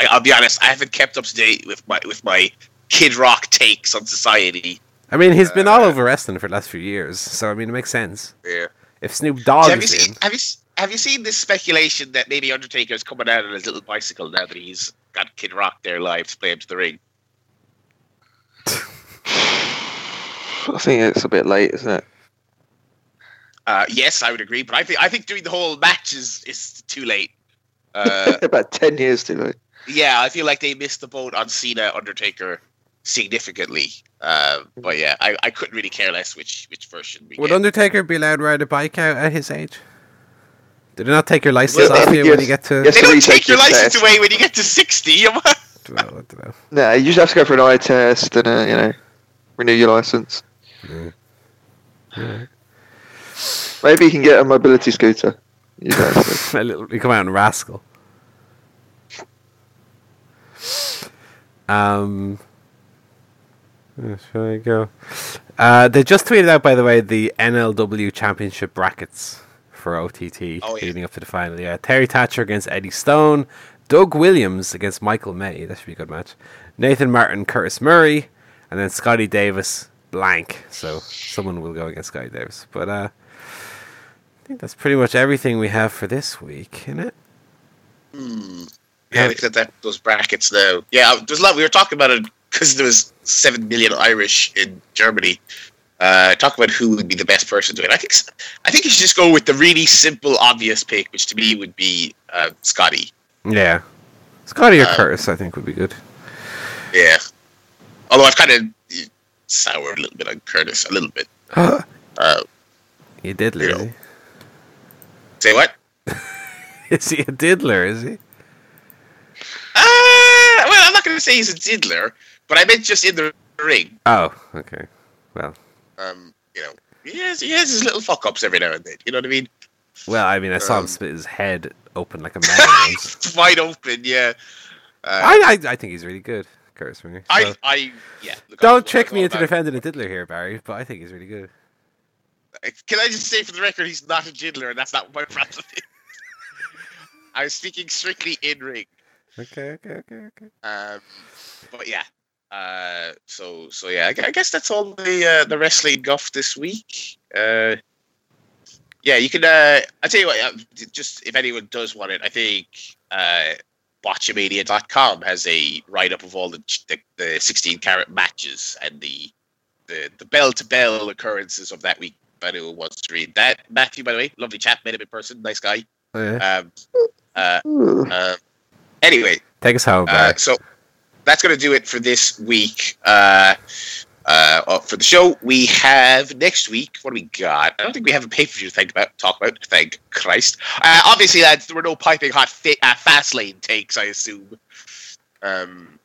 I, I'll be honest. I haven't kept up to date with my with my Kid Rock takes on society. I mean, he's been all Uh, over wrestling for the last few years, so I mean, it makes sense. Yeah. If Snoop Dogg have you seen? in, Have you have you seen this speculation that maybe Undertaker is coming out on his little bicycle now that he's got Kid Rock there live to play him to the ring? I think it's a bit late, isn't it? Uh, yes, I would agree, but I think I think doing the whole match is is too late. Uh, About ten years too late. yeah, I feel like they missed the boat on Cena Undertaker significantly. Uh, but yeah, I, I couldn't really care less which which version we would get. Undertaker be allowed to ride a bike out at his age? Did they not take your license Well, off think you when you get to? Yes. they don't take your license test. away when you get to sixty. I don't know, I don't know. No, you just have to go for an eye test and uh, you know renew your license. Yeah. Maybe you can get a mobility scooter. You know, so- a little, you come out and rascal. Um, where should I go? Uh, they just tweeted out, by the way, the NLW Championship brackets for OTT Oh, yeah. leading up to the final. Yeah, Terry Thatcher against Eddie Stone, Doug Williams against Michael May. That should be a good match. Nathan Martin, Curtis Murray, and then Scotty Davis blank. So someone will go against Davis. But uh, I think that's pretty much everything we have for this week, isn't it? Hmm. Yeah, at that those brackets though. Yeah, there's a lot. We were talking about it because there was seven million Irish in Germany. Uh, talk about who would be the best person to it. I think I think you should just go with the really simple, obvious pick, which to me would be uh, Scotty. Yeah. Scotty or Uh, Curtis, I think, would be good. Yeah. Although I've kind of soured a little bit on Curtis, a little bit. Uh, he a diddler, you is know. say what? is he? A diddler, is he? Uh, well, I'm not going to say he's a diddler, but I meant just in the ring. Oh, okay. Well, Um, you know, he has, he has his little fuck ups every now and then. You know what I mean? well, I mean, I saw him Um, split his head open like a man. wide open, yeah. Uh, I, I, I think he's really good, Curtis Winger. I, So, I, yeah. look, don't trick me into defending a diddler here, Barry, but I think he's really good. Can I just say for the record, he's not a diddler, and that's not what my problem. I was speaking strictly in ring. Okay, okay, okay, okay. Um, but yeah. Uh, so so yeah, I, I guess that's all the uh, the wrestling guff this week. Uh, yeah, you can. Uh, I tell you what, uh, just if anyone does want it, I think uh, Botchamania.com has a write up of all the, the the 16 carat matches and the the the bell to bell occurrences of that week. If anyone wants to read that, Maffew, by the way, lovely chap, met him in person, nice guy. Oh, yeah. Um, uh, uh, anyway, Take us home, uh, so that's going to do it for this week. Uh, uh, for the show, we have next week. What do we got? I don't think we have a pay per view to think about. Talk about. Thank Christ. Uh, obviously, lads, there were no piping hot fi- uh, fast lane takes. I assume. Um,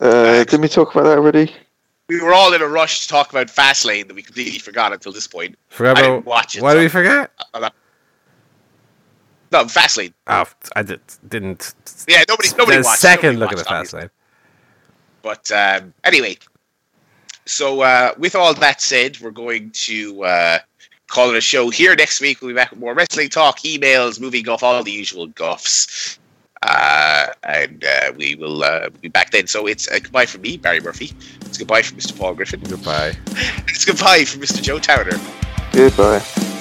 Uh, didn't we talk about that already? we were all in a rush to talk about fast lane that we completely forgot until this point. Forgot I about watch it. Why so did we forget? I'm no, fast lane. Oh, I did, didn't. Yeah, nobody. Nobody a watched. second nobody look at the watched, fast lane. But um, anyway, so uh, with all that said, we're going to uh, call it a show here next week. We'll be back with more wrestling talk, emails, movie guff, all the usual guffs. Uh, and uh, we will uh, be back then. So it's uh, goodbye from me, Barry Murphy. It's goodbye from Mr. Paul Griffin. Goodbye. It's goodbye from Mr. Joe Towner. Goodbye.